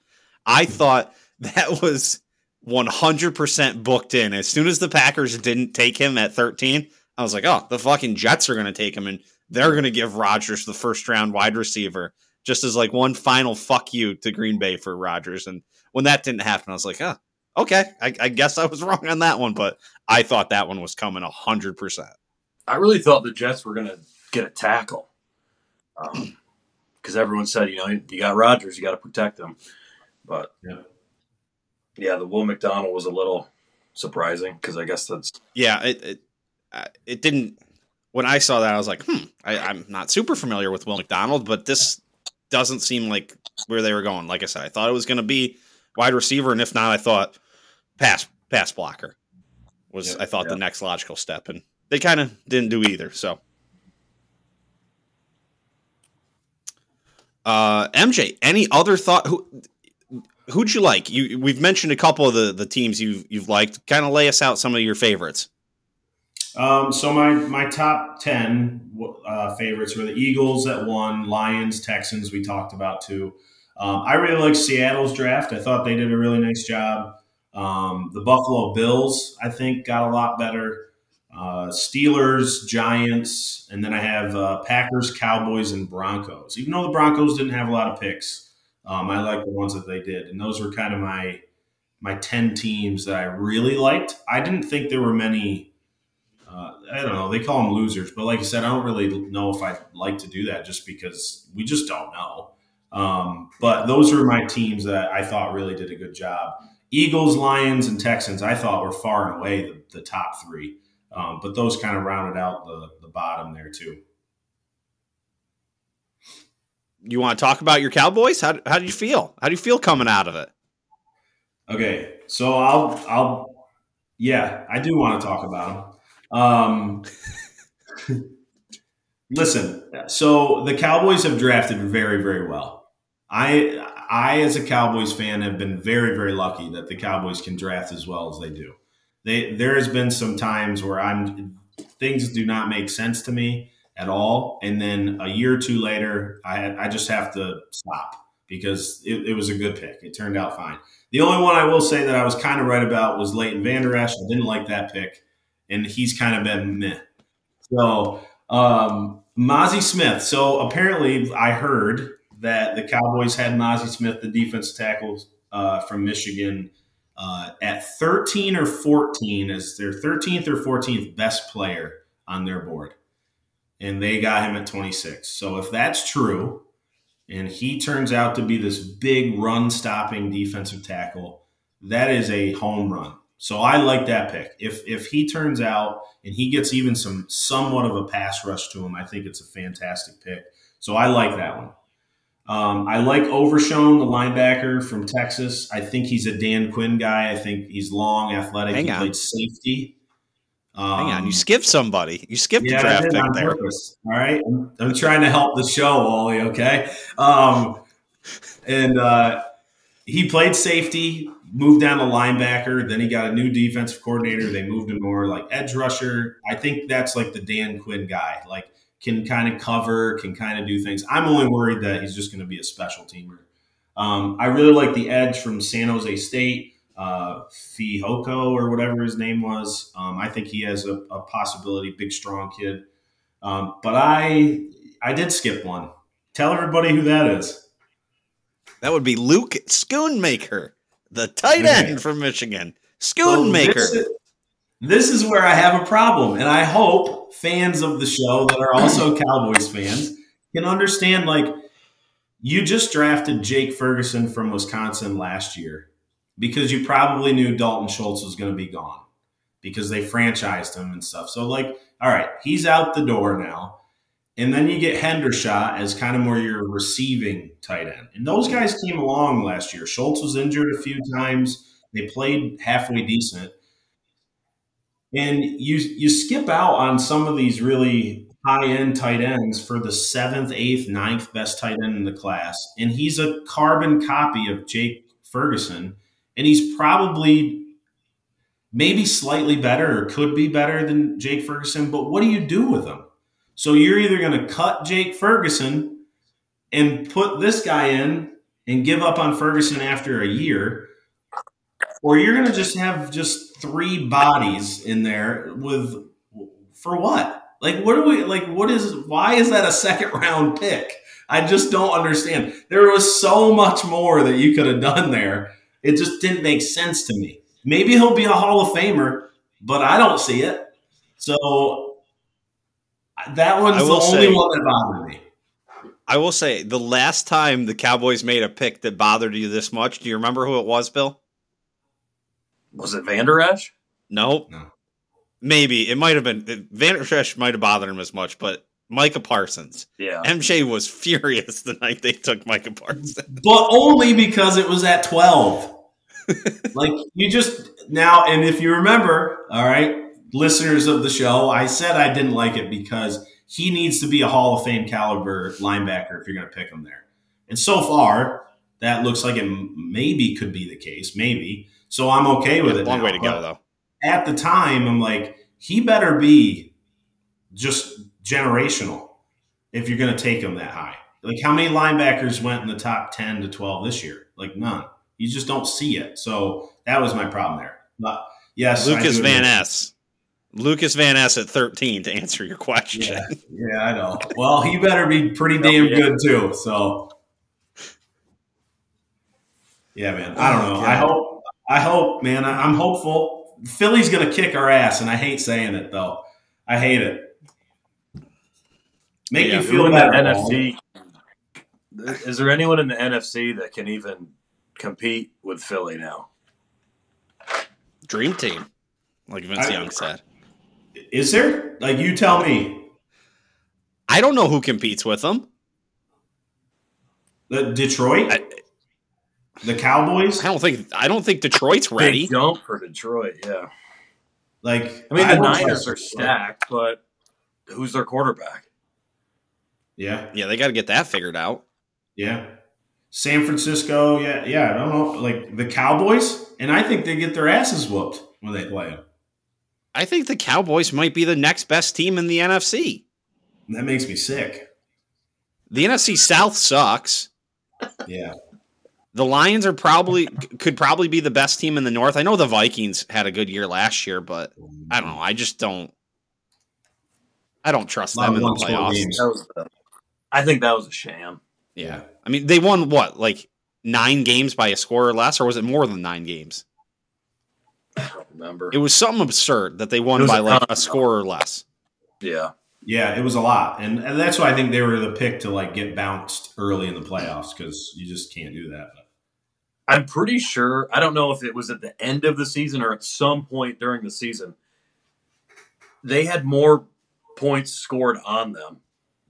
I thought that was 100% booked in. As soon as the Packers didn't take him at 13, I was like, "Oh, the fucking Jets are going to take him and they're going to give Rodgers the first round wide receiver." Just as like one final fuck you to Green Bay for Rodgers. And when that didn't happen, I was like, oh, okay, I, I, guess I was wrong on that one, but I thought that one was coming hundred percent. I really thought the Jets were going to get a tackle because um, everyone said, you know, you got Rodgers, you got to protect him. But yeah. yeah, the Will McDonald was a little surprising because I guess that's yeah, it it, uh, it didn't. When I saw that, I was like, hmm, I, I'm not super familiar with Will McDonald, but this doesn't seem like where they were going. Like I said, I thought it was going to be wide receiver, and if not, I thought pass pass blocker was I thought the next logical step, and they kind of didn't do either. So, uh, MJ, any other thought? Who who'd you like? You we've mentioned a couple of the the teams you've you've liked. Kind of lay us out some of your favorites. Um, so my my top ten uh, favorites were the Eagles at one, Lions, Texans. We talked about too. Um, I really like Seattle's draft. I thought they did a really nice job. Um, the Buffalo Bills, I think, got a lot better. Uh, Steelers, Giants, and then I have uh, Packers, Cowboys, and Broncos. Even though the Broncos didn't have a lot of picks, um, I like the ones that they did, and those were kind of my my ten teams that I really liked. I didn't think there were many uh, I don't know. They call them losers, but like I said, I don't really know if I'd like to do that just because we just don't know. Um, but those are my teams that I thought really did a good job. Eagles, Lions, and Texans, I thought were far and away the, the top three. Um, but those kind of rounded out the, the bottom there too. You want to talk about your Cowboys? How, how do you feel? How do you feel coming out of it? Okay, so I'll I'll yeah, I do want to talk about them. Um, listen, so the Cowboys have drafted very, very well. I, I, as a Cowboys fan, have been very, very lucky that the Cowboys can draft as well as they do. They, there has been some times where I'm things do not make sense to me at all, and then a year or two later, I, I just have to stop because it, it was a good pick. It turned out fine. The only one I will say that I was kind of right about was Leighton Vander Esch. I didn't like that pick and he's kind of been meh. So um, Mazi Smith. So apparently, I heard that the Cowboys had Mazi Smith, the defense tackle uh, from Michigan, uh, at 13 or 14 as their 13th or 14th best player on their board, and they got him at 26. So if that's true, and he turns out to be this big run-stopping defensive tackle, that is a home run so I like that pick. If if he turns out and he gets even some somewhat of a pass rush to him, I think it's a fantastic pick. So I like that one. Um, I like Overshown, the linebacker from Texas. I think he's a Dan Quinn guy. I think he's long, athletic. Hang he on. played safety. Um, Hang on, you um, skipped somebody. You skipped yeah, the draft pick there. Purpose, all right, I'm, I'm, trying to help the show, Wally. Okay, um, and uh, he played safety moved down to linebacker. Then he got a new defensive coordinator. They moved him more like edge rusher. I think that's like the Dan Quinn guy. Like can kind of cover, can kind of do things. I'm only worried that he's just going to be a special teamer. Um, I really like the edge from San Jose State, uh, Fehoko or whatever his name was. Um, I think he has a, a possibility. Big, strong kid. Um, but I I did skip one. Tell everybody who that is. That would be Luke Schoonmaker the tight end from Michigan, Schoonmaker. So this, this is where I have a problem, and I hope fans of the show that are also Cowboys fans can understand. Like, you just drafted Jake Ferguson from Wisconsin last year, because you probably knew Dalton Schultz was going to be gone because they franchised him and stuff. So, like, all right, he's out the door now. And then you get Hendershot as kind of more your receiving tight end. And those guys came along last year. Schultz was injured a few times. They played halfway decent. And you you skip out on some of these really high end tight ends for the seventh, eighth, ninth best tight end in the class. And he's a carbon copy of Jake Ferguson. And he's probably maybe slightly better or could be better than Jake Ferguson. But what do you do with him? So you're either going to cut Jake Ferguson and put this guy in and give up on Ferguson after a year, or you're going to just have just three bodies in there with for what? Like what are we like what is why is that a second round pick? I just don't understand. There was so much more that you could have done there. It just didn't make sense to me. Maybe he'll be a Hall of Famer, but I don't see it. So that one's the only say- one that bothered me. I will say the last time the Cowboys made a pick that bothered you this much, do you remember who it was, Bill? Was it Vander Esch? Nope. No. Maybe it might have been Vander Esch might have bothered him as much, but Micah Parsons. Yeah. MJ was furious the night they took Micah Parsons. but only because it was at 12. like you just now, and if you remember, all right, listeners of the show, I said I didn't like it because he needs to be a Hall of Fame caliber linebacker if you're going to pick him there. And so far, that looks like it maybe could be the case, maybe. So I'm okay with it. Long now. way to But go though. At the time, I'm like, he better be just generational if you're going to take him that high. Like, how many linebackers went in the top 10 to 12 this year? Like, none. You just don't see it. So that was my problem there. But yes, Lucas Van. S. Lucas Van S at 13 to answer your question. Yeah, yeah, I know. Well, he better be pretty damn good too. So, yeah, man. I don't know. I hope. I hope, man. I, I'm hopeful. Philly's gonna kick our ass, and I hate saying it though. I hate it. Make Yeah, me feel in the better. NFC? Is there anyone in the NFC that can even compete with Philly now? Dream team, like Vince I- Young said. Is there? Like, you tell me. I don't know who competes with them. The Detroit, I, the Cowboys. I don't think I don't think Detroit's ready. Big jump for Detroit. Yeah. Like, I mean, the don't Niners are stacked, but who's their quarterback? Yeah, Yeah, they got to get that figured out. yeah. San Francisco. Yeah, yeah. I don't know. Like the Cowboys, and I think they get their asses whooped when they play them. I think the Cowboys might be the next best team in the NFC. That makes me sick. The NFC South sucks. Yeah. The Lions are probably could probably be the best team in the North. I know the Vikings had a good year last year, but I don't know. I just don't. I don't trust them in the playoffs. games. That was the, I think that was a sham. Yeah, I mean they won what like nine games by a score or less, or was it more than nine games? I don't remember. It was something absurd that they won by a like a score or less. yeah. Yeah, it was a lot, and, and that's why I think they were the pick to like get bounced early in the playoffs because you just can't do that. I'm pretty sure. I don't know if it was at the end of the season or at some point during the season. They had more points scored on them,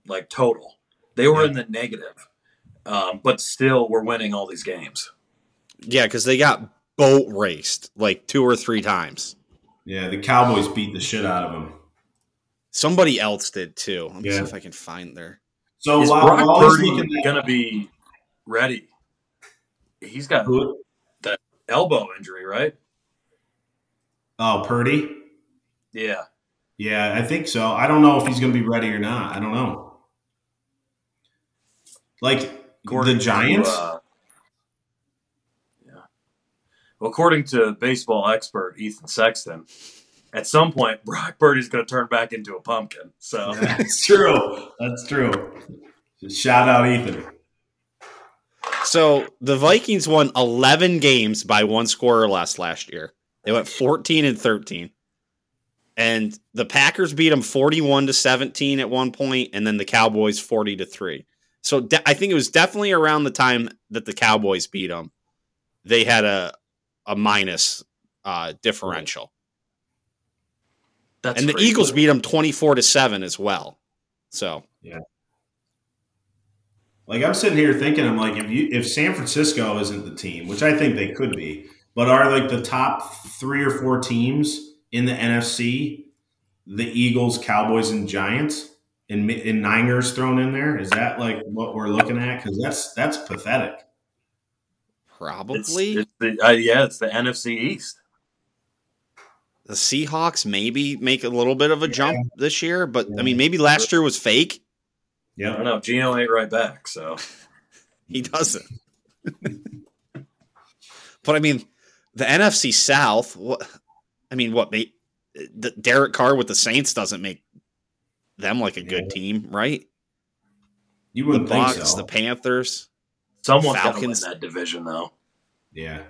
like total. They were Yeah. in the negative, um, but still were winning all these games. Yeah, because they got boat raced like two or three times. Yeah, the Cowboys beat the shit out of them. Somebody else did too. Let me see Yeah. if I can find their. So Is while, Brock while Purdy going to be ready? He's got who, elbow injury, right? oh Purdy, Yeah. yeah, I think so. I don't know if he's going to be ready or not. I don't know. Like According the to, Giants, uh, yeah. Well, according to baseball expert Ethan Sexton, at some point Brock Purdy's going to turn back into a pumpkin. So that's true. That's true. Shout out Ethan. So the Vikings won 11 games by one score or less last year. They went 14 and 13. And the Packers beat them 41 to 17 at one point, and then the Cowboys 40 to 3. So de- I think it was definitely around the time that the Cowboys beat them. They had a a minus uh, differential. That's and the. Eagles beat them 24 to 7 as well. So, Like I'm sitting here thinking, I'm like, if you if San Francisco isn't the team, which I think they could be, but are like the top three or four teams in the NFC, the Eagles, Cowboys, and Giants, and, and Niners thrown in there, is that like what we're looking at? Because that's that's pathetic. probably It's, it's the, uh, yeah, it's the NFC East. the Seahawks maybe make a little bit of a jump this year, but I mean, maybe last year was fake. I don't know. Geno ain't right back, so He doesn't. but I mean, the NFC South. What? I mean, what? May, the Derek Carr with the Saints doesn't make them like a good Yeah. team, right? you The wouldn't think Bucks, so. the Panthers. someone's win Falcons. that division, though. yeah,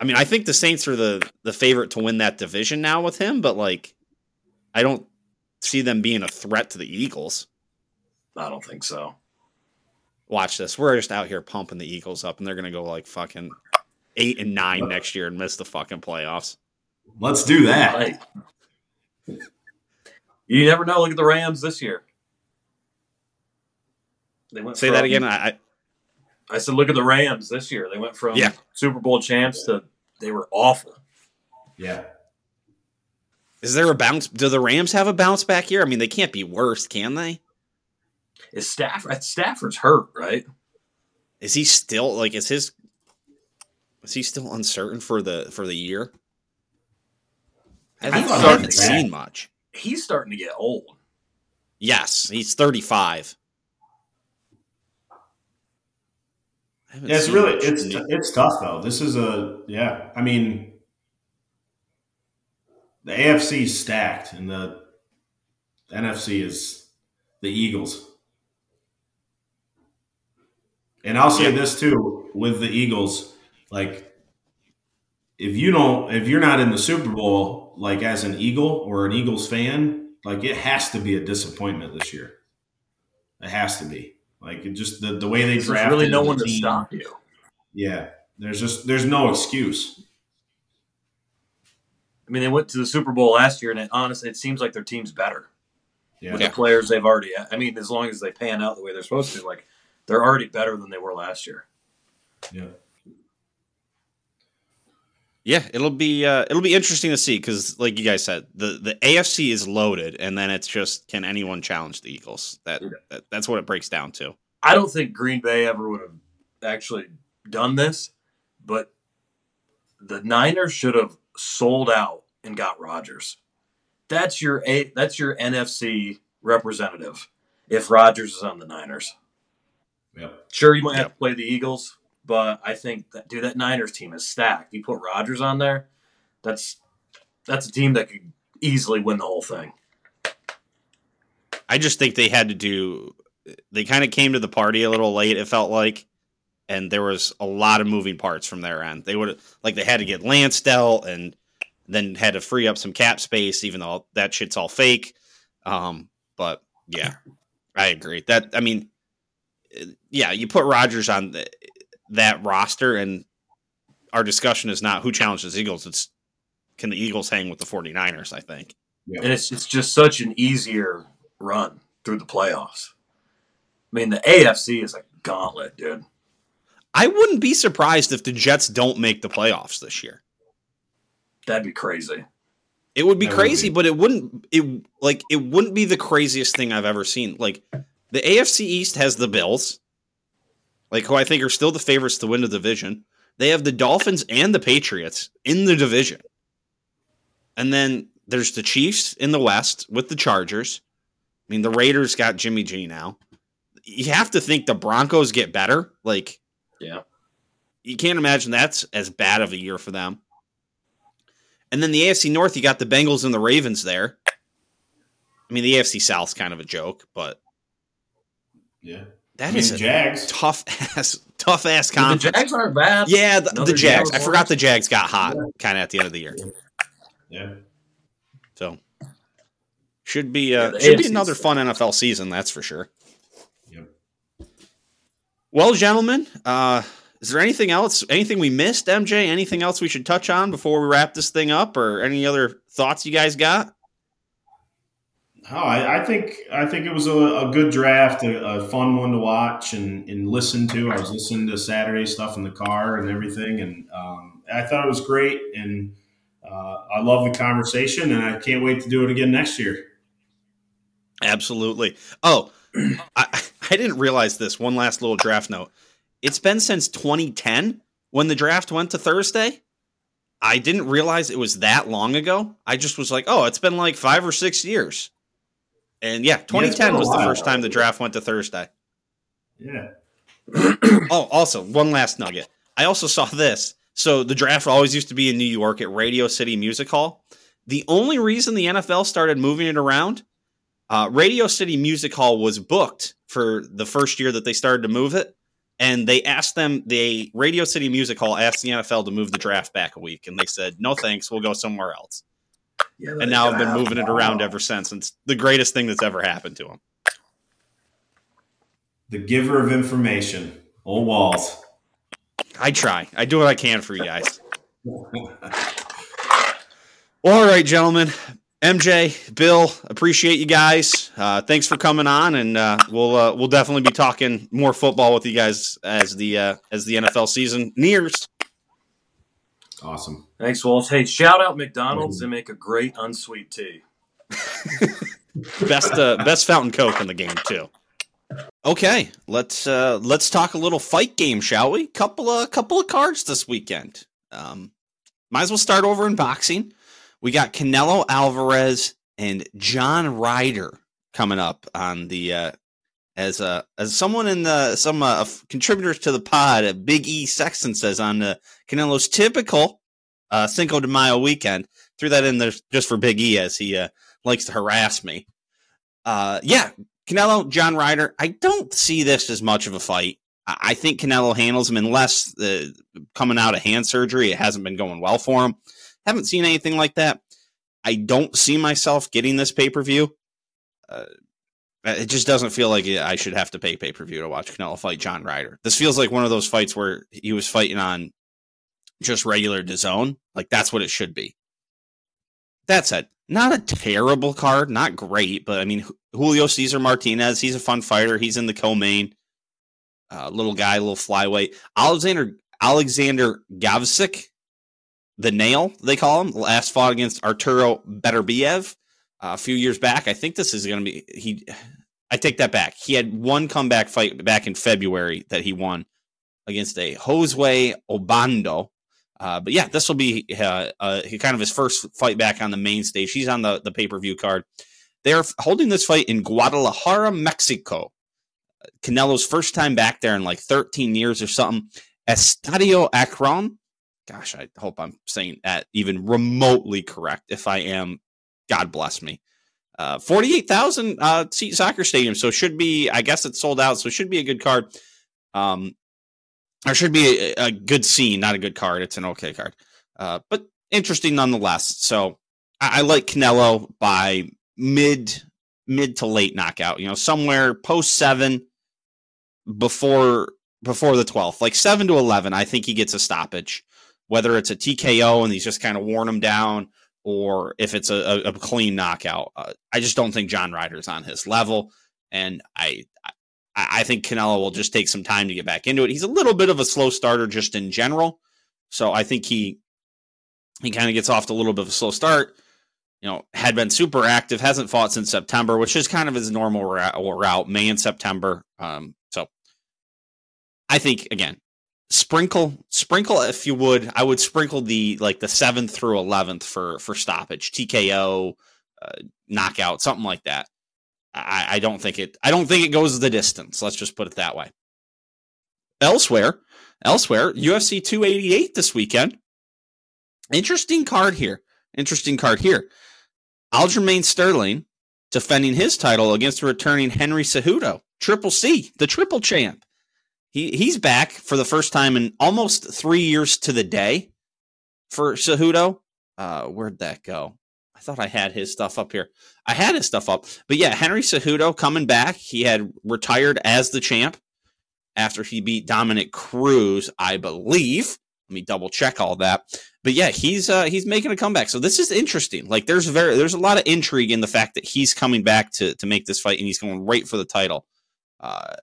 I mean, I think the Saints are the the favorite to win that division now with him, but like, I don't see them being a threat to the Eagles. I don't think so. Watch this. We're just out here pumping the Eagles up, and they're gonna go like fucking eight and nine next year and miss the fucking playoffs. let's do that. Like, you never know. Look at the Rams this year. They went Say from- that again. I, I I said, look at the Rams this year. They went from Yeah. Super Bowl champs to they were awful. Yeah, Is there a bounce? Do the Rams have a bounce back here? I mean, they can't be worse, can they? Is Stafford? Uh, Stafford's hurt, right? Is he still like? Is his? Is he still uncertain for the for the year? I, I haven't- I haven't was back. seen much. He's starting to get old. Yes, he's thirty five. Yeah, it's really it's it's tough though. This is a yeah. I mean, the AFC is stacked, and the NFC is the Eagles. And I'll say Yeah. this too with the Eagles, like if you don't if you're not in the Super Bowl, like as an Eagle or an Eagles fan, like it has to be a disappointment this year. It has to be. Like it just the, the way they There's drafted really no the one to stop you. yeah, there's just there's no excuse. I mean, they went to the Super Bowl last year, and it, honestly, it seems like their team's better Yeah, with Yeah. the players they've already. I mean, as long as they pan out the way they're supposed to, like they're already better than they were last year. yeah, Yeah, it'll be uh, it'll be interesting to see because, like you guys said, the the AFC is loaded, and then it's just can anyone challenge the Eagles? That, that that's what it breaks down to. I don't think Green Bay ever would have actually done this, but the Niners should have sold out and got Rodgers. That's your a that's your NFC representative. If Rodgers is on the Niners, yeah. sure you might have Yep. to play the Eagles, but I think that dude that Niners team is stacked. You put Rodgers on there, that's that's a team that could easily win the whole thing. I just think they had to do. They kind of came to the party a little late. It felt like, and there was a lot of moving parts from their end. They would like they had to get Lance dealt, and then had to free up some cap space, even though that shit's all fake. Um, but yeah, I agree. That I mean, yeah, you put Rodgers on the, that roster, and our discussion is not who challenges the Eagles. It's can the Eagles hang with the 49ers, I think. and it's it's just such an easier run through the playoffs. I mean, the AFC is a gauntlet, dude. I wouldn't be surprised if the Jets don't make the playoffs this year. That'd be crazy. It would be That would crazy, be. but it wouldn't it like it wouldn't be the craziest thing I've ever seen. Like the AFC East has the Bills, like who I think are still the favorites to win the division. They have the Dolphins and the Patriots in the division. And then there's the Chiefs in the West with the Chargers. I mean, the Raiders got Jimmy G now. You have to think the Broncos get better. Like, Yeah. you can't imagine that's as bad of a year for them. And then the AFC North, you got the Bengals and the Ravens there. I mean, the AFC South's kind of a joke, but Yeah. that I mean, is a Jags. tough ass, tough ass The. Jags aren't bad. yeah, the, Another the Jags. I Jaguars. forgot the Jags got hot kind of at the end of the year. Yeah. So should be Yeah, uh, the should be AFC 's another fun NFL season, that's for sure. Yep. Well, gentlemen, uh, Is there anything else? Anything we missed, MJ? Anything else we should touch on before we wrap this thing up, or any other thoughts you guys got? Oh, I, I think I think it was a, a good draft, a, a, fun one to watch and, and listen to. I was listening to Saturday stuff in the car and everything, and um, I thought it was great. And uh, I love the conversation, and I can't wait to do it again next year. Absolutely. Oh, I, I didn't realize this. One last little draft note. It's been since 2010 when the draft went to Thursday. I didn't realize it was that long ago. I just was like, oh, it's been like five or six years. And yeah, 2010 yeah, was the first time the draft went to Thursday. Yeah. oh, also, one last nugget. I also saw this. So the draft always used to be in New York at Radio City Music Hall. The only reason the NFL started moving it around, uh, Radio City Music Hall was booked for the first year that they started to move it. And they asked them, the Radio City Music Hall asked the NFL to move the draft back a week. And they said, no thanks, we'll go somewhere else. Yeah, and now I've been moving it around ever since. It's the greatest thing that's ever happened to him. The giver of information, Ole Walls. I try. I do what I can for you guys. All right, gentlemen. MJ, Bill, appreciate you guys. Uh, thanks for coming on, and uh, we'll uh, we'll definitely be talking more football with you guys as the uh, as the NFL season nears. Awesome. Thanks, Walsh. Hey, shout out McDonald's. They make a great unsweet tea. best uh, best fountain coke in the game too. Okay, let's uh, let's talk a little fight game, shall we? Couple of couple of cards this weekend. Um, might as well start over in boxing. We got Canelo Alvarez and John Ryder coming up on the uh, as uh, as someone in the some uh, contributors to the pod, uh, Big E Sexton says on the Canelo's typical uh, Cinco de Mayo weekend. Threw that in there just for Big E as he uh, likes to harass me. Uh, yeah, Canelo, John Ryder. I don't see this as much of a fight. I think Canelo handles him unless uh, coming out of hand surgery, it hasn't been going well for him. Haven't seen anything like that. I don't see myself getting this pay per view. Uh, it just doesn't feel like I should have to pay pay per view to watch Canelo fight John Ryder. This feels like one of those fights where he was fighting on just regular DAZN. Like that's what it should be. That said, not a terrible card, not great, but I mean Julio Cesar Martinez, he's a fun fighter. He's in the co-main. Uh, little guy, little flyweight. Alexander Alexander Gvozdyk, the nail they call him, last fought against Arturo Beterbiev uh, a few years back. I think this is going to be he. I take that back. He had one comeback fight back in February that he won against a Josue Obando. Uh, but yeah, this will be uh, uh, kind of his first fight back on the main stage. He's on the, the pay per view card. They're holding this fight in Guadalajara, Mexico. Canelo's first time back there in like 13 years or something. Estadio Akron. Gosh, I hope I'm saying that even remotely correct. If I am, God bless me. Uh, 48,000 uh, seat soccer stadium. So should be, I guess it's sold out. So should be a good card. Um, or should be a, a good scene, not a good card. It's an okay card. Uh, but interesting nonetheless. So I, I like Canelo by mid, mid to late knockout, you know, somewhere post seven before, before the 12th, like seven to 11. I think he gets a stoppage, whether it's a TKO and he's just kind of worn him down or if it's a, a, clean knockout. Uh, I just don't think John Ryder's on his level, and I, I I think Canelo will just take some time to get back into it. He's a little bit of a slow starter just in general, so I think he he kind of gets off to a little bit of a slow start. You know, had been super active, hasn't fought since September, which is kind of his normal route, May and September. Um, so I think again, sprinkle sprinkle if you would i would sprinkle the like the 7th through 11th for for stoppage tko uh, knockout something like that. I, I don't think it i don't think it goes the distance. Let's just put it that way. Elsewhere elsewhere ufc 288 this weekend. Interesting card here interesting card here. Aljamain sterling defending his title against returning henry cejudo triple c the triple champ he he's back for the first time in almost three years to the day for Cejudo. Uh, where'd that go? I thought I had his stuff up here. I had his stuff up, but yeah, Henry Cejudo coming back. He had retired as the champ after he beat Dominick Cruz, I believe. Let me double check all that. But yeah, he's uh, he's making a comeback. So this is interesting. Like there's very there's a lot of intrigue in the fact that he's coming back to to make this fight and he's going right for the title. Uh,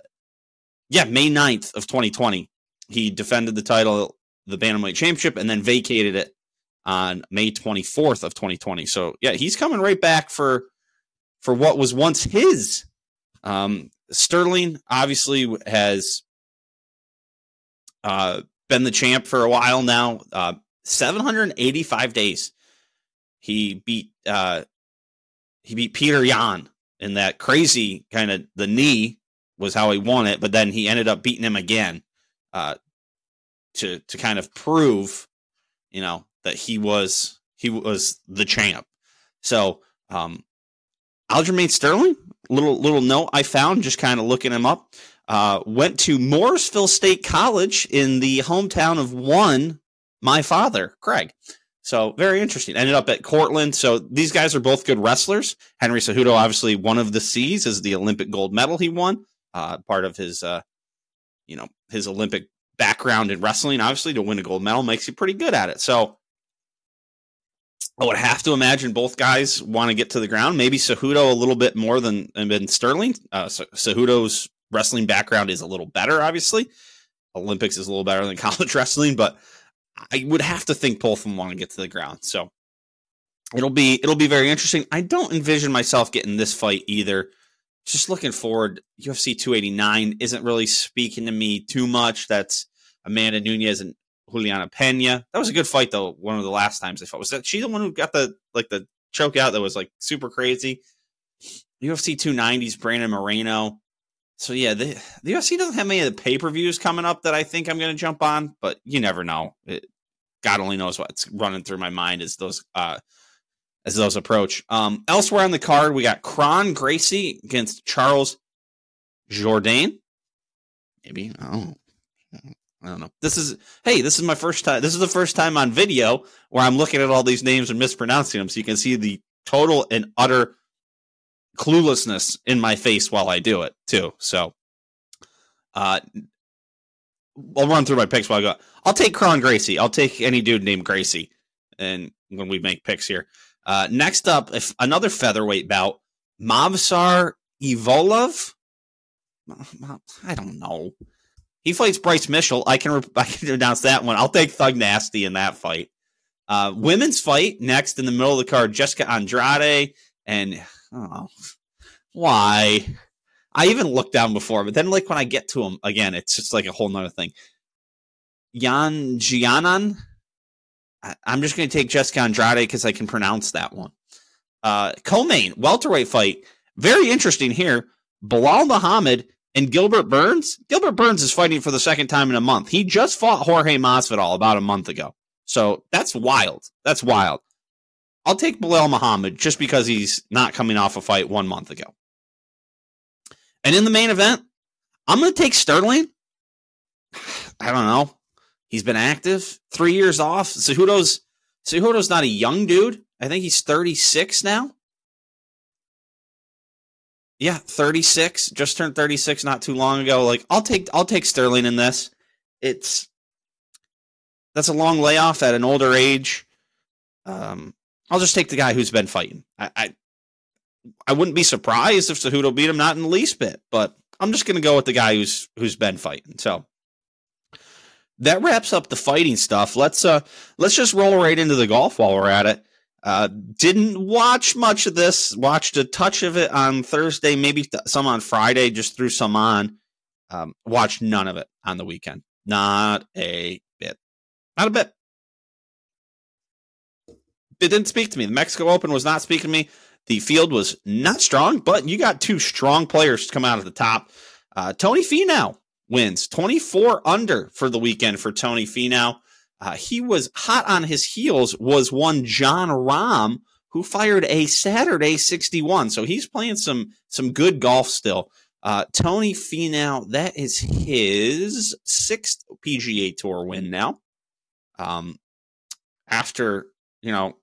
yeah, May 9th of 2020, he defended the title, the Bantamweight Championship, and then vacated it on May 24th of 2020. So yeah, he's coming right back for for what was once his. Um, Sterling obviously has uh, been the champ for a while now. Uh, 785 days. He beat uh, he beat Petr Yan in that crazy kind of the knee was how he won it, but then he ended up beating him again uh, to to kind of prove, you know, that he was he was the champ. So um, Aljamain Sterling, little little note I found just kind of looking him up. Uh, went to Morrisville State College in the hometown of one my father, Craig. So very interesting. Ended up at Cortland. So these guys are both good wrestlers. Henry Cejudo, obviously one of the C's, is the Olympic gold medal he won. Uh, part of his, uh, you know, his Olympic background in wrestling. Obviously, to win a gold medal makes you pretty good at it. So I would have to imagine both guys want to get to the ground. Maybe Cejudo a little bit more than than Sterling. Uh, Cejudo's wrestling background is a little better, obviously. Olympics is a little better than college wrestling, but I would have to think both of them want to get to the ground. So it'll be it'll be very interesting. I don't envision myself getting this fight either. Just looking forward, UFC 289 isn't really speaking to me too much. That's Amanda Nunes and Juliana Pena. That was a good fight though. One of the last times they fought was that she the one who got the like the choke out that was like super crazy. UFC 290's Brandon Moreno. So yeah, the the UFC doesn't have many of the pay per views coming up that I think I'm going to jump on, but you never know. It, God only knows what's running through my mind is those uh as those approach. Um, elsewhere on the card, we got Kron Gracie against Charles Jourdain. Maybe oh, I don't know. This is hey, this is my first time. This is the first time on video where I'm looking at all these names and mispronouncing them, so you can see the total and utter cluelessness in my face while I do it too. So, uh, I'll run through my picks while I go. I'll take Kron Gracie. I'll take any dude named Gracie, and when we make picks here. Uh, next up, if another featherweight bout, Movsar Evloev. I don't know. He fights Bryce Mitchell. I can I can announce that one. I'll take Thug Nasty in that fight. Uh, women's fight next in the middle of the card: Jessica Andrade and oh, why? I even looked down before, but then like when I get to him again, it's just like a whole nother thing. Yan Jianan. I, am just going to take Jessica Andrade because I can pronounce that one. Uh, co-main welterweight fight, very interesting here. Belal Muhammad and Gilbert Burns. Gilbert Burns is fighting for the second time in a month. He just fought Jorge Masvidal about a month ago, so that's wild. That's wild. I'll take Belal Muhammad just because he's not coming off a fight one month ago. And in the main event, I'm going to take Sterling. I don't know. He's been active, three years off. Cejudo's Cejudo's not a young dude. I think he's 36 now. Yeah, 36. Just turned 36 not too long ago. Like I'll take I'll take Sterling in this. It's that's a long layoff at an older age. Um, I'll just take the guy who's been fighting. I, I, I wouldn't be surprised if Cejudo beat him, not in the least bit. But I'm just to go with the guy who's who's been fighting. So that wraps up the fighting stuff. Let's uh let's just roll right into the golf while we're at it. Uh, didn't watch much of this. Watched a touch of it on Thursday, maybe some on Friday. Just threw some on. Um, watched none of it on the weekend. Not a bit. Not a bit it didn't speak to me. The Mexico Open was not speaking to me. The field was not strong, but you got two strong players to come out at the top. Uh, Tony Finau wins 24 under for the weekend for Tony Finau. Uh, he was hot on his heels, was one Jon Rahm, who fired a Saturday 61. So he's playing some some good golf still. Uh, Tony Finau, that is his sixth PGA Tour win now. Um, after you know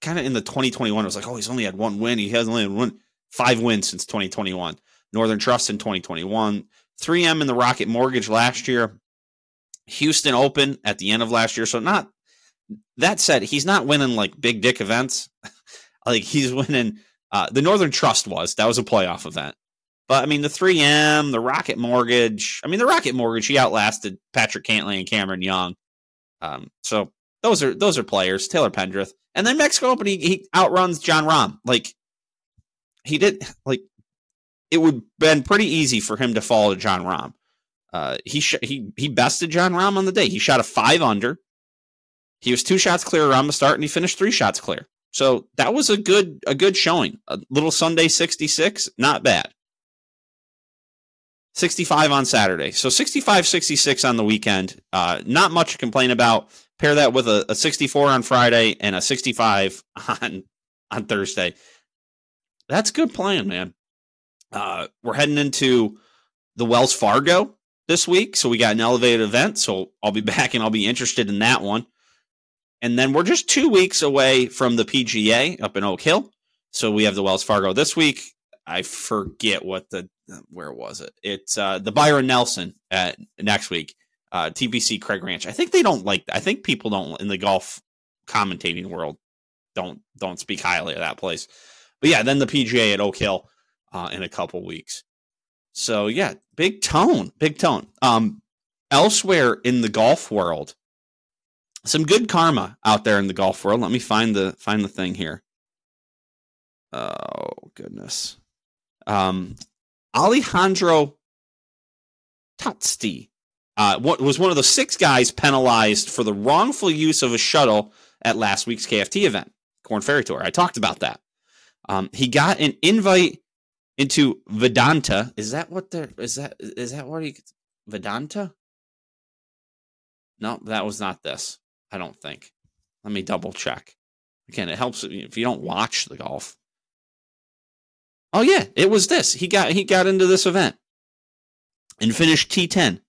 kind of in the 2021, it was like, oh, he's only had one win. He has only had one five wins since 2021. Northern Trust in 2021, 3M in the Rocket Mortgage last year. Houston Open at the end of last year. So not that said, he's not winning like big dick events. like he's winning uh, the Northern Trust was that was a playoff event. But I mean the 3M, the Rocket Mortgage. I mean the Rocket Mortgage. He outlasted Patrick Cantlay and Cameron Young. Um, so those are those are players. Taylor Pendrith, and then Mexico Open. He, he outruns Jon Rahm. Like he did. Like it would been pretty easy for him to fall to Jon Rahm. Uh, he sh- he he bested Jon Rahm on the day. He shot a five under. He was two shots clear around the start, and he finished three shots clear. So that was a good a good showing. A little Sunday sixty six, not bad. 65 on Saturday. So 65 66 on the weekend. Uh, not much to complain about. Pair that with a, a 64 on Friday and a 65 on on Thursday. That's good playing, man. Uh, we're heading into the Wells Fargo this week. So we got an elevated event. So I'll be back and I'll be interested in that one. And then we're just two weeks away from the PGA up in Oak Hill. So we have the Wells Fargo this week. I forget what the where was it? It's uh, the Byron Nelson at next week. Uh, TPC Craig Ranch. I think they don't like. I think people don't in the golf commentating world don't don't speak highly of that place. But yeah, then the PGA at Oak Hill uh, in a couple weeks. So yeah, big tone, big tone. Um, elsewhere in the golf world, some good karma out there in the golf world. Let me find the find the thing here. Oh goodness. Um, Alejandro Tatsti uh, was one of the six guys penalized for the wrongful use of a shuttle at last week's KFT event, Korn Ferry Tour. I talked about that. Um, he got an invite into Vedanta. Is that what there is that is that what he Vedanta? No, that was not this. I don't think. Let me double check. Again, it helps if you don't watch the golf. Oh yeah, it was this. He got he got into this event and finished T10.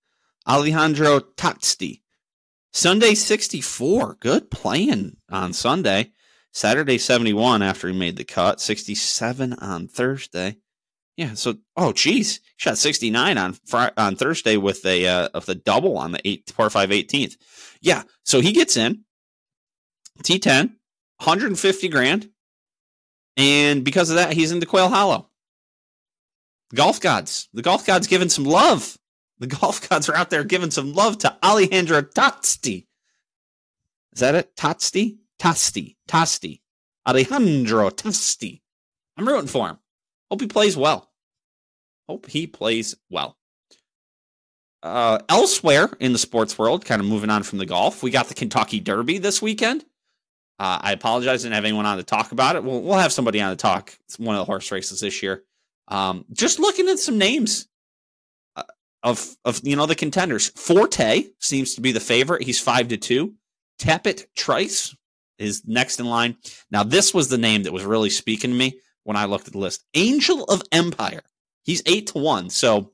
Alejandro Tatsti. Sunday 64. Good playing on Sunday. Saturday 71 after he made the cut. 67 on Thursday. Yeah. So, oh, geez, shot 69 on Friday, on Thursday with a uh, of the double on the eight par five 18th. Yeah. So he gets in T10, 150 grand, and because of that, he's into Quail Hollow. Golf gods, the golf gods giving some love. The golf gods are out there giving some love to Alejandro Tosti. Is that it? Tosti, Tosti, Tosti, Alejandro Tosti. I'm rooting for him. Hope he plays well. Hope he plays well. Uh, elsewhere in the sports world, kind of moving on from the golf, we got the Kentucky Derby this weekend. Uh, I apologize, I didn't have anyone on to talk about it. We'll, we'll have somebody on to talk. It's one of the horse races this year. Um, just looking at some names uh, of of you know the contenders. Forte seems to be the favorite. He's five to two. Tapit Trice is next in line. Now, this was the name that was really speaking to me when I looked at the list. Angel of Empire. He's eight to one, so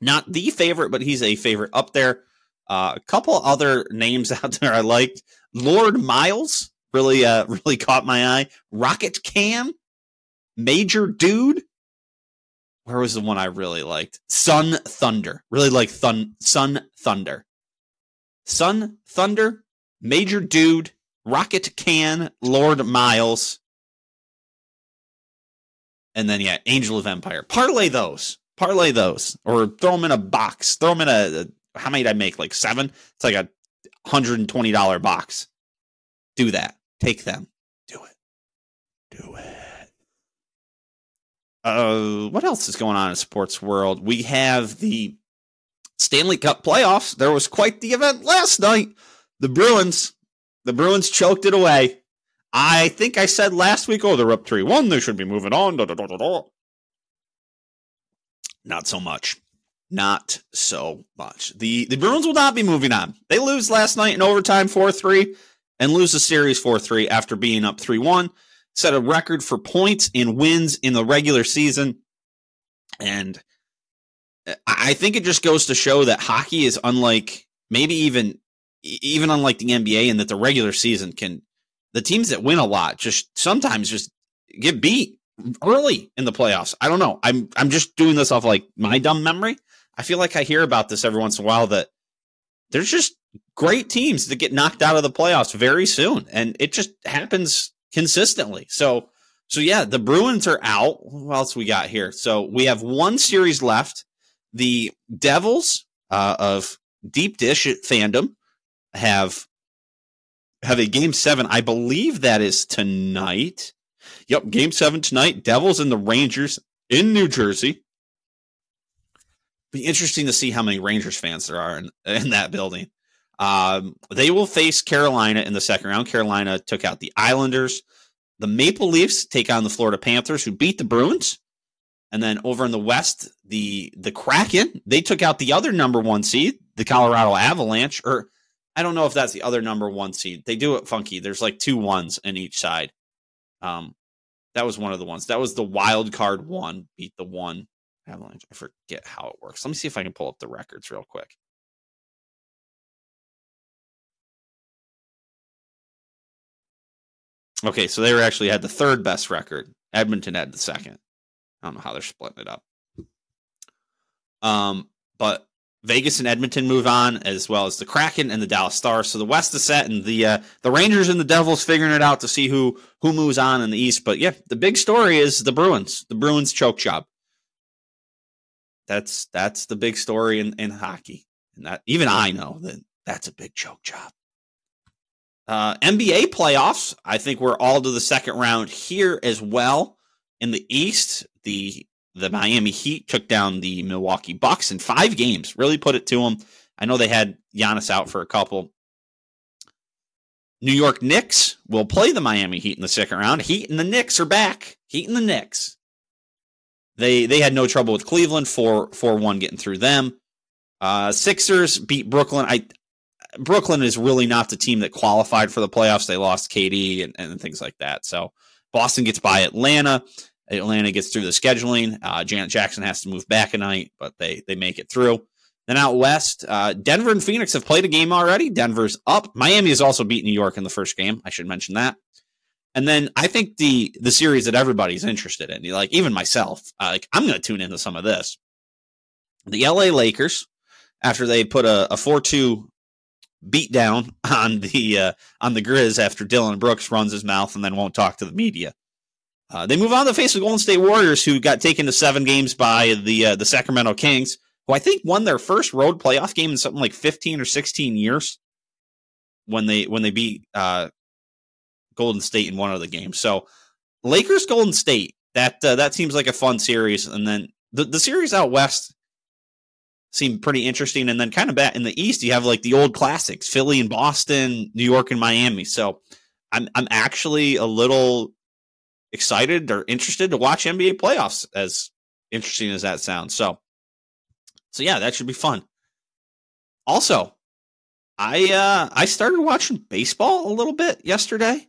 not the favorite, but he's a favorite up there. Uh, a couple other names out there I liked. Lord Miles really, uh, really caught my eye. Rocket Can, Major Dude. Where was the one I really liked? Sun Thunder. Really like Thun Sun Thunder. Sun Thunder, Major Dude, Rocket Can, Lord Miles, and then yeah, Angel of Empire. Parlay those. Parlay those, or throw them in a box. Throw them in a. a how many did I make? Like seven. It's like a hundred and twenty dollar box. Do that. Take them. Do it. Do it. Uh, what else is going on in sports world? We have the Stanley Cup playoffs. There was quite the event last night. The Bruins, the Bruins choked it away. I think I said last week, oh, they're up 3 1. They should be moving on. Da, da, da, not so much. Not so much. The, the Bruins will not be moving on. They lose last night in overtime 4 3 and lose the series 4 3 after being up 3 1. Set a record for points and wins in the regular season. And uh, I think it just goes to show that hockey is unlike maybe even even unlike the NBA and that the regular season can the teams that win a lot just sometimes just get beat early in the playoffs. I don't know. I'm I'm just doing this off like my dumb memory. I feel like I hear about this every once in a while that there's just great teams that get knocked out of the playoffs very soon, and it just happens consistently. So, so yeah, the Bruins are out. What else we got here? So we have one series left. The Devils uh, of Deep Dish fandom have have a game seven. I believe that is tonight. Yep, game seven tonight. Devils and the Rangers in New Jersey. Be interesting to see how many Rangers fans there are in, in that building. Um, they will face Carolina in the second round. Carolina took out the Islanders. The Maple Leafs take on the Florida Panthers, who beat the Bruins. And then over in the West, the the Kraken they took out the other number one seed, the Colorado Avalanche. Or I don't know if that's the other number one seed. They do it funky. There's like two ones in each side. Um, that was one of the ones. That was the wild card one beat the one Avalanche. I forget how it works. Let me see if I can pull up the records real quick. Okay, so they were actually had the third best record. Edmonton had the second. I don't know how they're splitting it up. Um, but Vegas and Edmonton move on, as well as the Kraken and the Dallas Stars. So the West is set, and the uh, the Rangers and the Devils figuring it out to see who who moves on in the East. But yeah, the big story is the Bruins. The Bruins choke job. That's that's the big story in, in hockey, and that even I know that that's a big choke job. Uh, NBA playoffs. I think we're all to the second round here as well. In the East, the the Miami Heat took down the Milwaukee Bucks in five games. Really put it to them. I know they had Giannis out for a couple. New York Knicks will play the Miami Heat in the second round. Heat and the Knicks are back. Heat and the Knicks. They they had no trouble with Cleveland for four one getting through them. Uh, Sixers beat Brooklyn. I Brooklyn is really not the team that qualified for the playoffs. They lost KD and, and things like that. So Boston gets by Atlanta. Atlanta gets through the scheduling. Uh, Janet Jackson has to move back a night, but they they make it through. Then out west, uh, Denver and Phoenix have played a game already. Denver's up. Miami has also beat New York in the first game. I should mention that. And then I think the the series that everybody's interested in, like even myself, uh, like I'm going to tune into some of this. The LA Lakers, after they put a, four two beat down on the uh, on the Grizz after Dillon Brooks runs his mouth and then won't talk to the media. Uh, they move on to face the Golden State Warriors, who got taken to seven games by the uh, the Sacramento Kings, who I think won their first road playoff game in something like fifteen or sixteen years when they when they beat uh, Golden State in one of the games. So Lakers Golden State that uh, that seems like a fun series, and then the the series out west seemed pretty interesting, and then kind of back in the east you have like the old classics: Philly and Boston, New York and Miami. So I'm I'm actually a little excited or interested to watch NBA playoffs, as interesting as that sounds. So, so yeah, that should be fun. Also, I uh, I started watching baseball a little bit yesterday.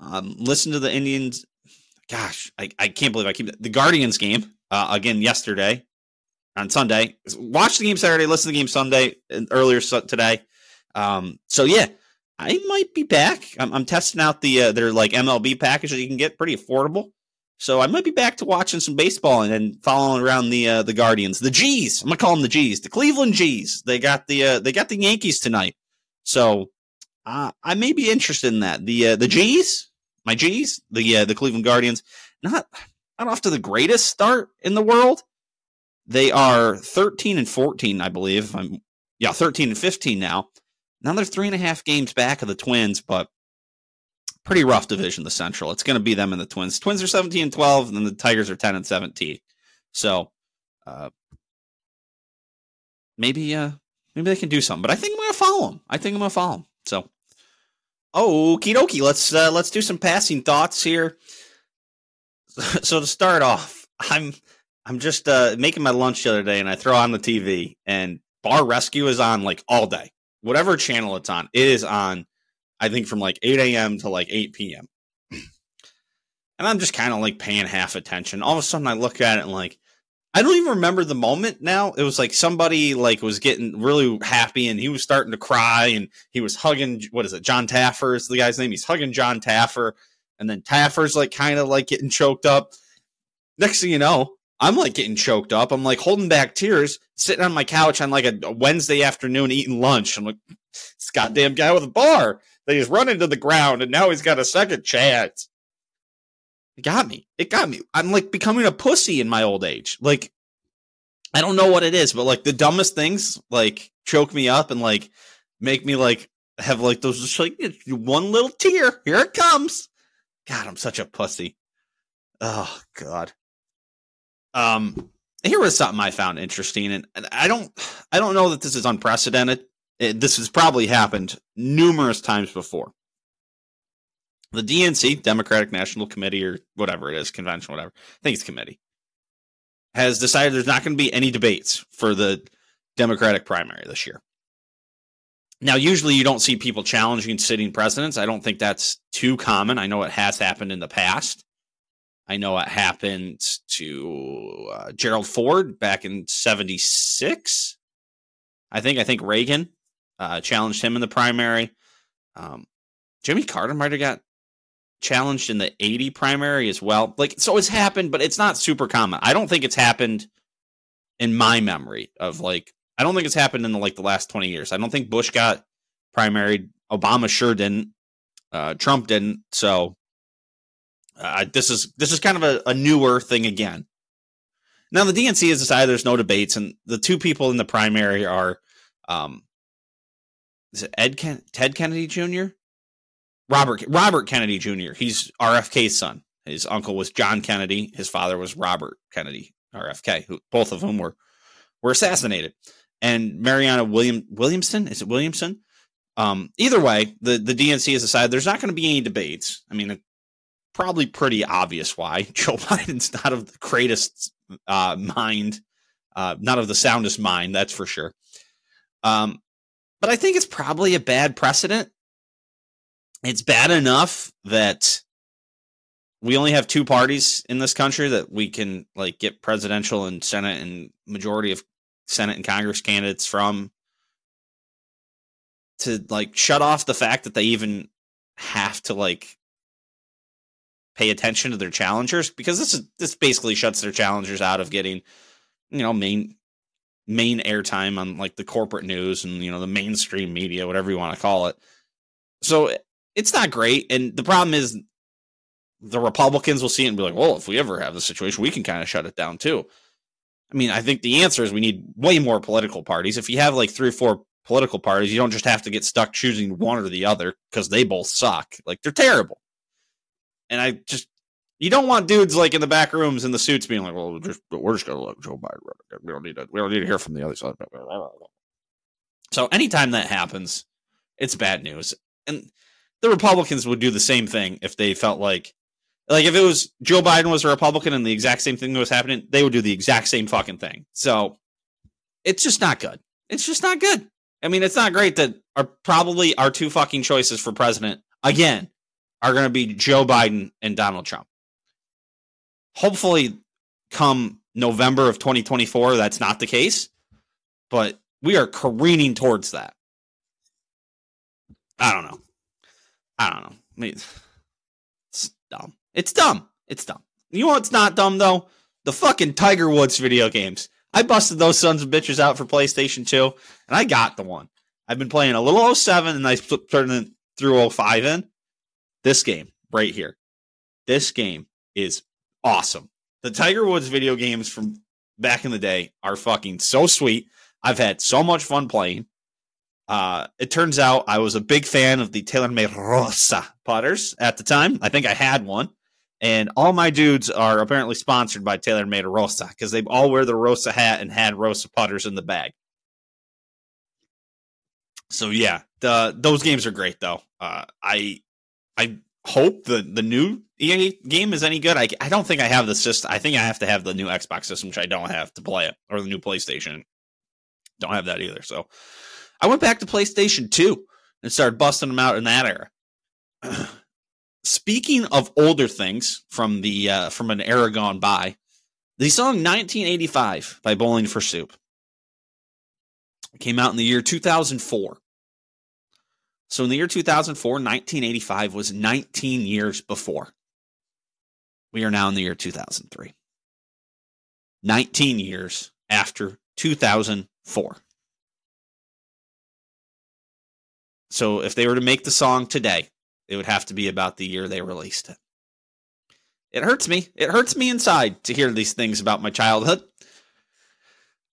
Um, listen to the Indians. Gosh, I, I can't believe I keep the Guardians game uh, again yesterday on Sunday. Watch the game Saturday, listen to the game Sunday and earlier today. Um, so yeah, I might be back. I'm, I'm testing out the uh, their like MLB package that you can get pretty affordable. So I might be back to watching some baseball and then following around the uh, the Guardians, the G's. I'm gonna call them the G's, the Cleveland G's. They got the uh, they got the Yankees tonight. So uh, I may be interested in that. The uh, the G's, my G's, the uh, the Cleveland Guardians. Not not off to the greatest start in the world. They are 13 and 14, I believe. I'm yeah, 13 and 15 now. Now they're three and a half games back of the Twins, but pretty rough division, the Central. It's going to be them and the Twins. Twins are 17 and 12, and then the Tigers are 10 and 17. So uh, maybe uh, maybe they can do something. But I think I'm going to follow them. I think I'm going to follow them. So, okie dokie. Let's uh, let's do some passing thoughts here. so to start off, I'm I'm just uh, making my lunch the other day, and I throw on the TV, and Bar Rescue is on like all day whatever channel it's on, it is on, I think from like 8 a.m. to like 8 p.m. And I'm just kind of like paying half attention. All of a sudden I look at it and like, I don't even remember the moment now. It was like somebody like was getting really happy and he was starting to cry and he was hugging, what is it? Jon Taffer is the guy's name. He's hugging Jon Taffer. And then Taffer's like kind of like getting choked up. Next thing you know, I'm like getting choked up. I'm like holding back tears, sitting on my couch on like a, Wednesday afternoon eating lunch. I'm like, this goddamn guy with a bar that he's run into the ground and now he's got a second chance. It got me. It got me. I'm like becoming a pussy in my old age. Like, I don't know what it is, but like the dumbest things like choke me up and like make me like have like those just like one little tear. Here it comes. God, I'm such a pussy. Oh God. Um, here was something I found interesting, and, and I don't, I don't know that this is unprecedented. It, this has probably happened numerous times before. The DNC, Democratic National Committee, or whatever it is, convention, whatever. I think it's committee, has decided there's not going to be any debates for the Democratic primary this year. Now, usually you don't see people challenging sitting presidents. I don't think that's too common. I know it has happened in the past. I know it happened to uh, Gerald Ford back in 76. I think I think Reagan uh, challenged him in the primary. Um, Jimmy Carter might have got challenged in the 80 primary as well. Like so it's happened, but it's not super common. I don't think it's happened in my memory of like I don't think it's happened in the, like the last 20 years. I don't think Bush got primaried. Obama sure didn't. Uh, Trump didn't. So uh, this is this is kind of a, a newer thing again. Now the DNC has decided there's no debates, and the two people in the primary are, um, is it Ed Ken- Ted Kennedy Jr. Robert Robert Kennedy Jr. He's RFK's son. His uncle was John Kennedy. His father was Robert Kennedy, RFK. Who both of whom were were assassinated and Marianne William Williamson. Is it Williamson? Um, either way, the the DNC has decided there's not going to be any debates. I mean, probably pretty obvious why Joe Biden's not of the greatest uh, mind, uh, not of the soundest mind. That's for sure. Um, but I think it's probably a bad precedent. It's bad enough that we only have two parties in this country that we can like get presidential and senate and majority of Senate and Congress candidates from to like shut off the fact that they even have to like pay attention to their challengers because this is this basically shuts their challengers out of getting you know main main airtime on like the corporate news and you know the mainstream media whatever you want to call it so it's not great and the problem is the republicans will see it and be like well if we ever have the situation we can kind of shut it down too I mean, I think the answer is we need way more political parties. If you have like three or four political parties, you don't just have to get stuck choosing one or the other because they both suck. Like they're terrible. And I just you don't want dudes like in the back rooms in the suits being like, "Well, we're just, we're just gonna let Joe Biden. We don't need to. We don't need to hear from the other side." So anytime that happens, it's bad news. And the Republicans would do the same thing if they felt like like if it was Joe Biden was a Republican and the exact same thing was happening, they would do the exact same fucking thing. So it's just not good. It's just not good. I mean, it's not great that our probably our two fucking choices for president again are going to be Joe Biden and Donald Trump. Hopefully, come November of 2024, that's not the case, but we are careening towards that. I don't know. I don't know. I mean, it's dumb. It's dumb. It's dumb. You know what's not dumb though? The fucking Tiger Woods video games. I busted those sons of bitches out for PlayStation 2, and I got the one. I've been playing a little 07 and I turned it through 05 in. This game right here. This game is awesome. The Tiger Woods video games from back in the day are fucking so sweet. I've had so much fun playing. Uh, it turns out I was a big fan of the Taylor TaylorMade Rossa putters at the time. I think I had one. And all my dudes are apparently sponsored by Taylor TaylorMade Rossa because they all wear the Rossa hat and had Rossa putters in the bag. So yeah, the those games are great though. Uh, I I hope the the new EA game is any good. I I don't think I have the system. I think I have to have the new Xbox system, which I don't have to play it, or the new PlayStation. Don't have that either. So I went back to PlayStation 2 and started busting them out in that era. Speaking of older things from the uh, from an era gone by, the song 1985 by Bowling for Soup came out in the year 2004. So in the year 2004, 1985 was 19 years before. We are now in the year 2003. 19 years after 2004. So if they were to make the song today, it would have to be about the year they released it. It hurts me. It hurts me inside to hear these things about my childhood,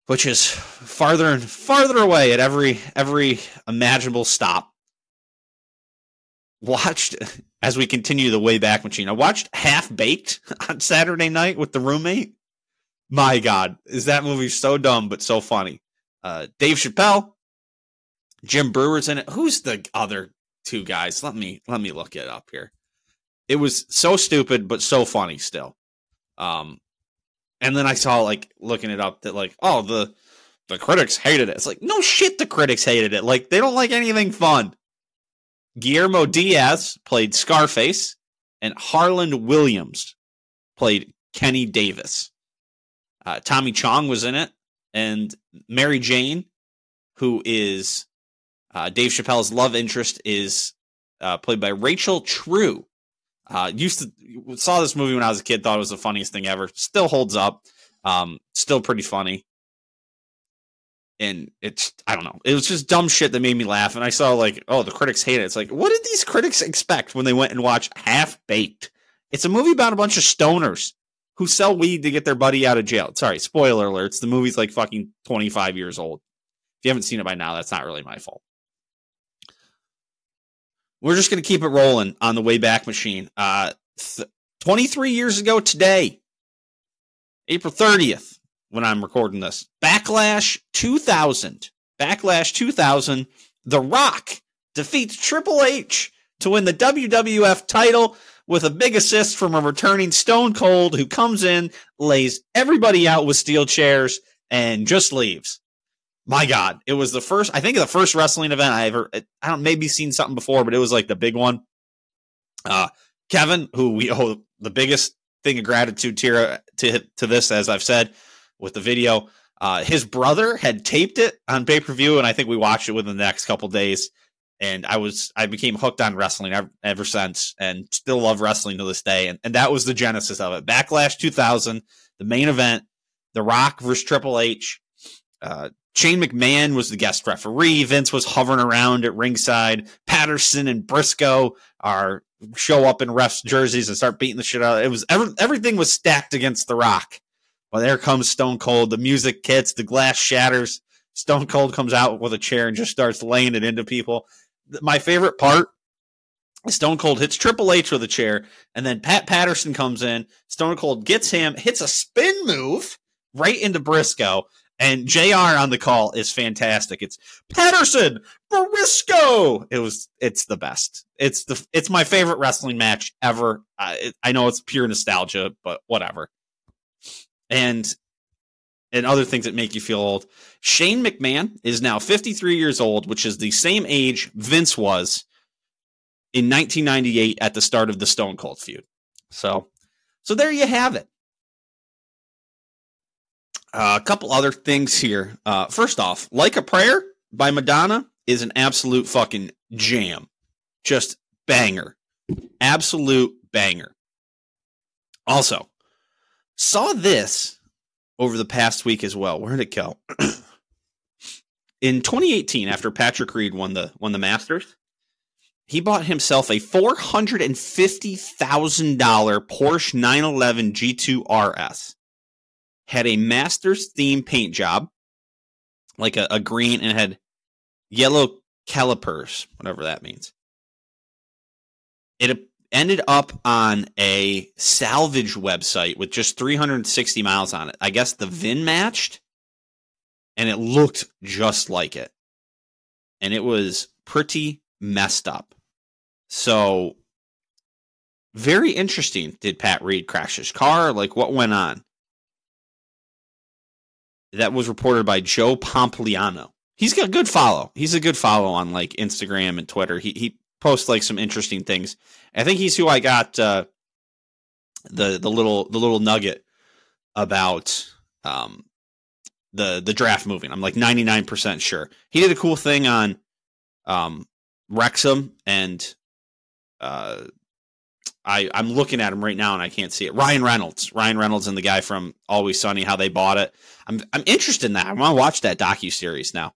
which is farther and farther away at every every imaginable stop. Watched as we continue the way back Machine. I watched Half Baked on Saturday night with the roommate. My God, is that movie so dumb but so funny? Uh, Dave Chappelle, Jim Breuer's in it. Who's the other two guys? Let me let me look it up here. It was so stupid but so funny still. Um, and then I saw like looking it up that like oh the the critics hated it. It's like no shit, the critics hated it. Like they don't like anything fun. Guillermo Diaz played Scarface, and Harland Williams played Kenny Davis. Uh, Tommy Chong was in it, and Mary Jane, who is uh, Dave Chappelle's love interest, is uh, played by Rachel True. Uh, used to saw this movie when I was a kid, thought it was the funniest thing ever. Still holds up. Um, still pretty funny. And it's I don't know. It was just dumb shit that made me laugh. And I saw like, oh, the critics hate it. It's like, what did these critics expect when they went and watched Half Baked? It's a movie about a bunch of stoners who sell weed to get their buddy out of jail. Sorry, spoiler alerts. The movie's like fucking 25 years old. If you haven't seen it by now, that's not really my fault. We're just going to keep it rolling on the Wayback Machine. Uh, th- 23 years ago today, April 30th, when I'm recording this, Backlash 2000. Backlash 2000, The Rock defeats Triple H to win the WWF title with a big assist from a returning Stone Cold who comes in, lays everybody out with steel chairs, and just leaves my God, it was the first, I think the first wrestling event I ever, I don't, maybe seen something before, but it was like the big one. Uh, Kevin, who we owe the biggest thing of gratitude to, to, to this, as I've said with the video, uh, his brother had taped it on pay per view, and I think we watched it within the next couple days. And I was, I became hooked on wrestling ever, ever since, and still love wrestling to this day. And, and that was the genesis of it. Backlash 2000, the main event, The Rock versus Triple H. Uh, Shane McMahon was the guest referee. Vince was hovering around at ringside. Patterson and Briscoe are show up in refs jerseys and start beating the shit out. Of it was every, everything was stacked against The Rock. Well, there comes Stone Cold. The music hits, the glass shatters. Stone Cold comes out with a chair and just starts laying it into people. My favorite part Stone Cold hits Triple H with a chair, and then Pat Patterson comes in. Stone Cold gets him, hits a spin move right into Briscoe, and JR on the call is fantastic. It's Patterson, Briscoe. It was, it's the best. It's the, it's my favorite wrestling match ever. I, I know it's pure nostalgia, but whatever. And, and other things that make you feel old. Shane McMahon is now 53 years old, which is the same age Vince was in 1998 at the start of the Stone Cold feud. So, so there you have it. Uh, a couple other things here. Uh, first off, Like a Prayer by Madonna is an absolute fucking jam. Just banger. Absolute banger. Also, saw this over the past week as well. Where did it go? In 2018, after Patrick Reed won the won the Masters, he bought himself a $450,000 Porsche 911 GT2 RS had a master's theme paint job, like a, a green, and had yellow calipers, whatever that means. It ended up on a salvage website with just 360 miles on it. I guess the mm-hmm. VIN matched, and it looked just like it. And it was pretty messed up. So, very interesting. Did Pat Reed crash his car? Like, what went on? that was reported by Joe Pompliano. He's got a good follow. He's a good follow on like Instagram and Twitter. He he posts like some interesting things. I think he's who I got uh, the the little the little nugget about um, the the draft moving. I'm like 99% sure. He did a cool thing on um, Wrexham and uh, I I'm looking at him right now and I can't see it. Ryan Reynolds, Ryan Reynolds, and the guy from Always Sunny, how they bought it. I'm I'm interested in that. I want to watch that docu series now.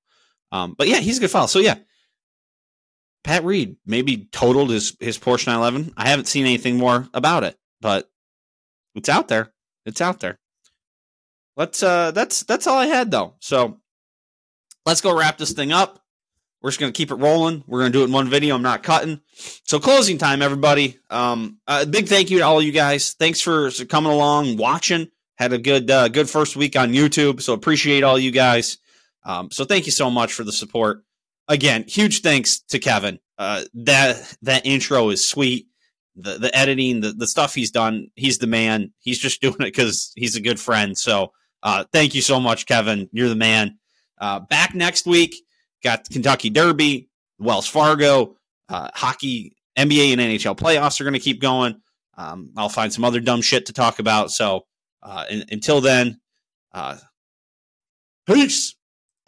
Um, but yeah, he's a good fellow. So yeah, Pat Reed maybe totaled his his Porsche 911. I haven't seen anything more about it, but it's out there. It's out there. Let's uh that's that's all I had though. So let's go wrap this thing up. We're just gonna keep it rolling. We're gonna do it in one video. I'm not cutting. So closing time, everybody. Um, a big thank you to all you guys. Thanks for coming along, watching. Had a good uh, good first week on YouTube. So appreciate all you guys. Um, so thank you so much for the support. Again, huge thanks to Kevin. Uh, that that intro is sweet. The the editing, the the stuff he's done, he's the man. He's just doing it because he's a good friend. So uh, thank you so much, Kevin. You're the man. Uh, back next week. Got Kentucky Derby, Wells Fargo, uh, hockey, NBA, and NHL playoffs are going to keep going. Um, I'll find some other dumb shit to talk about. So uh, until then, uh, peace.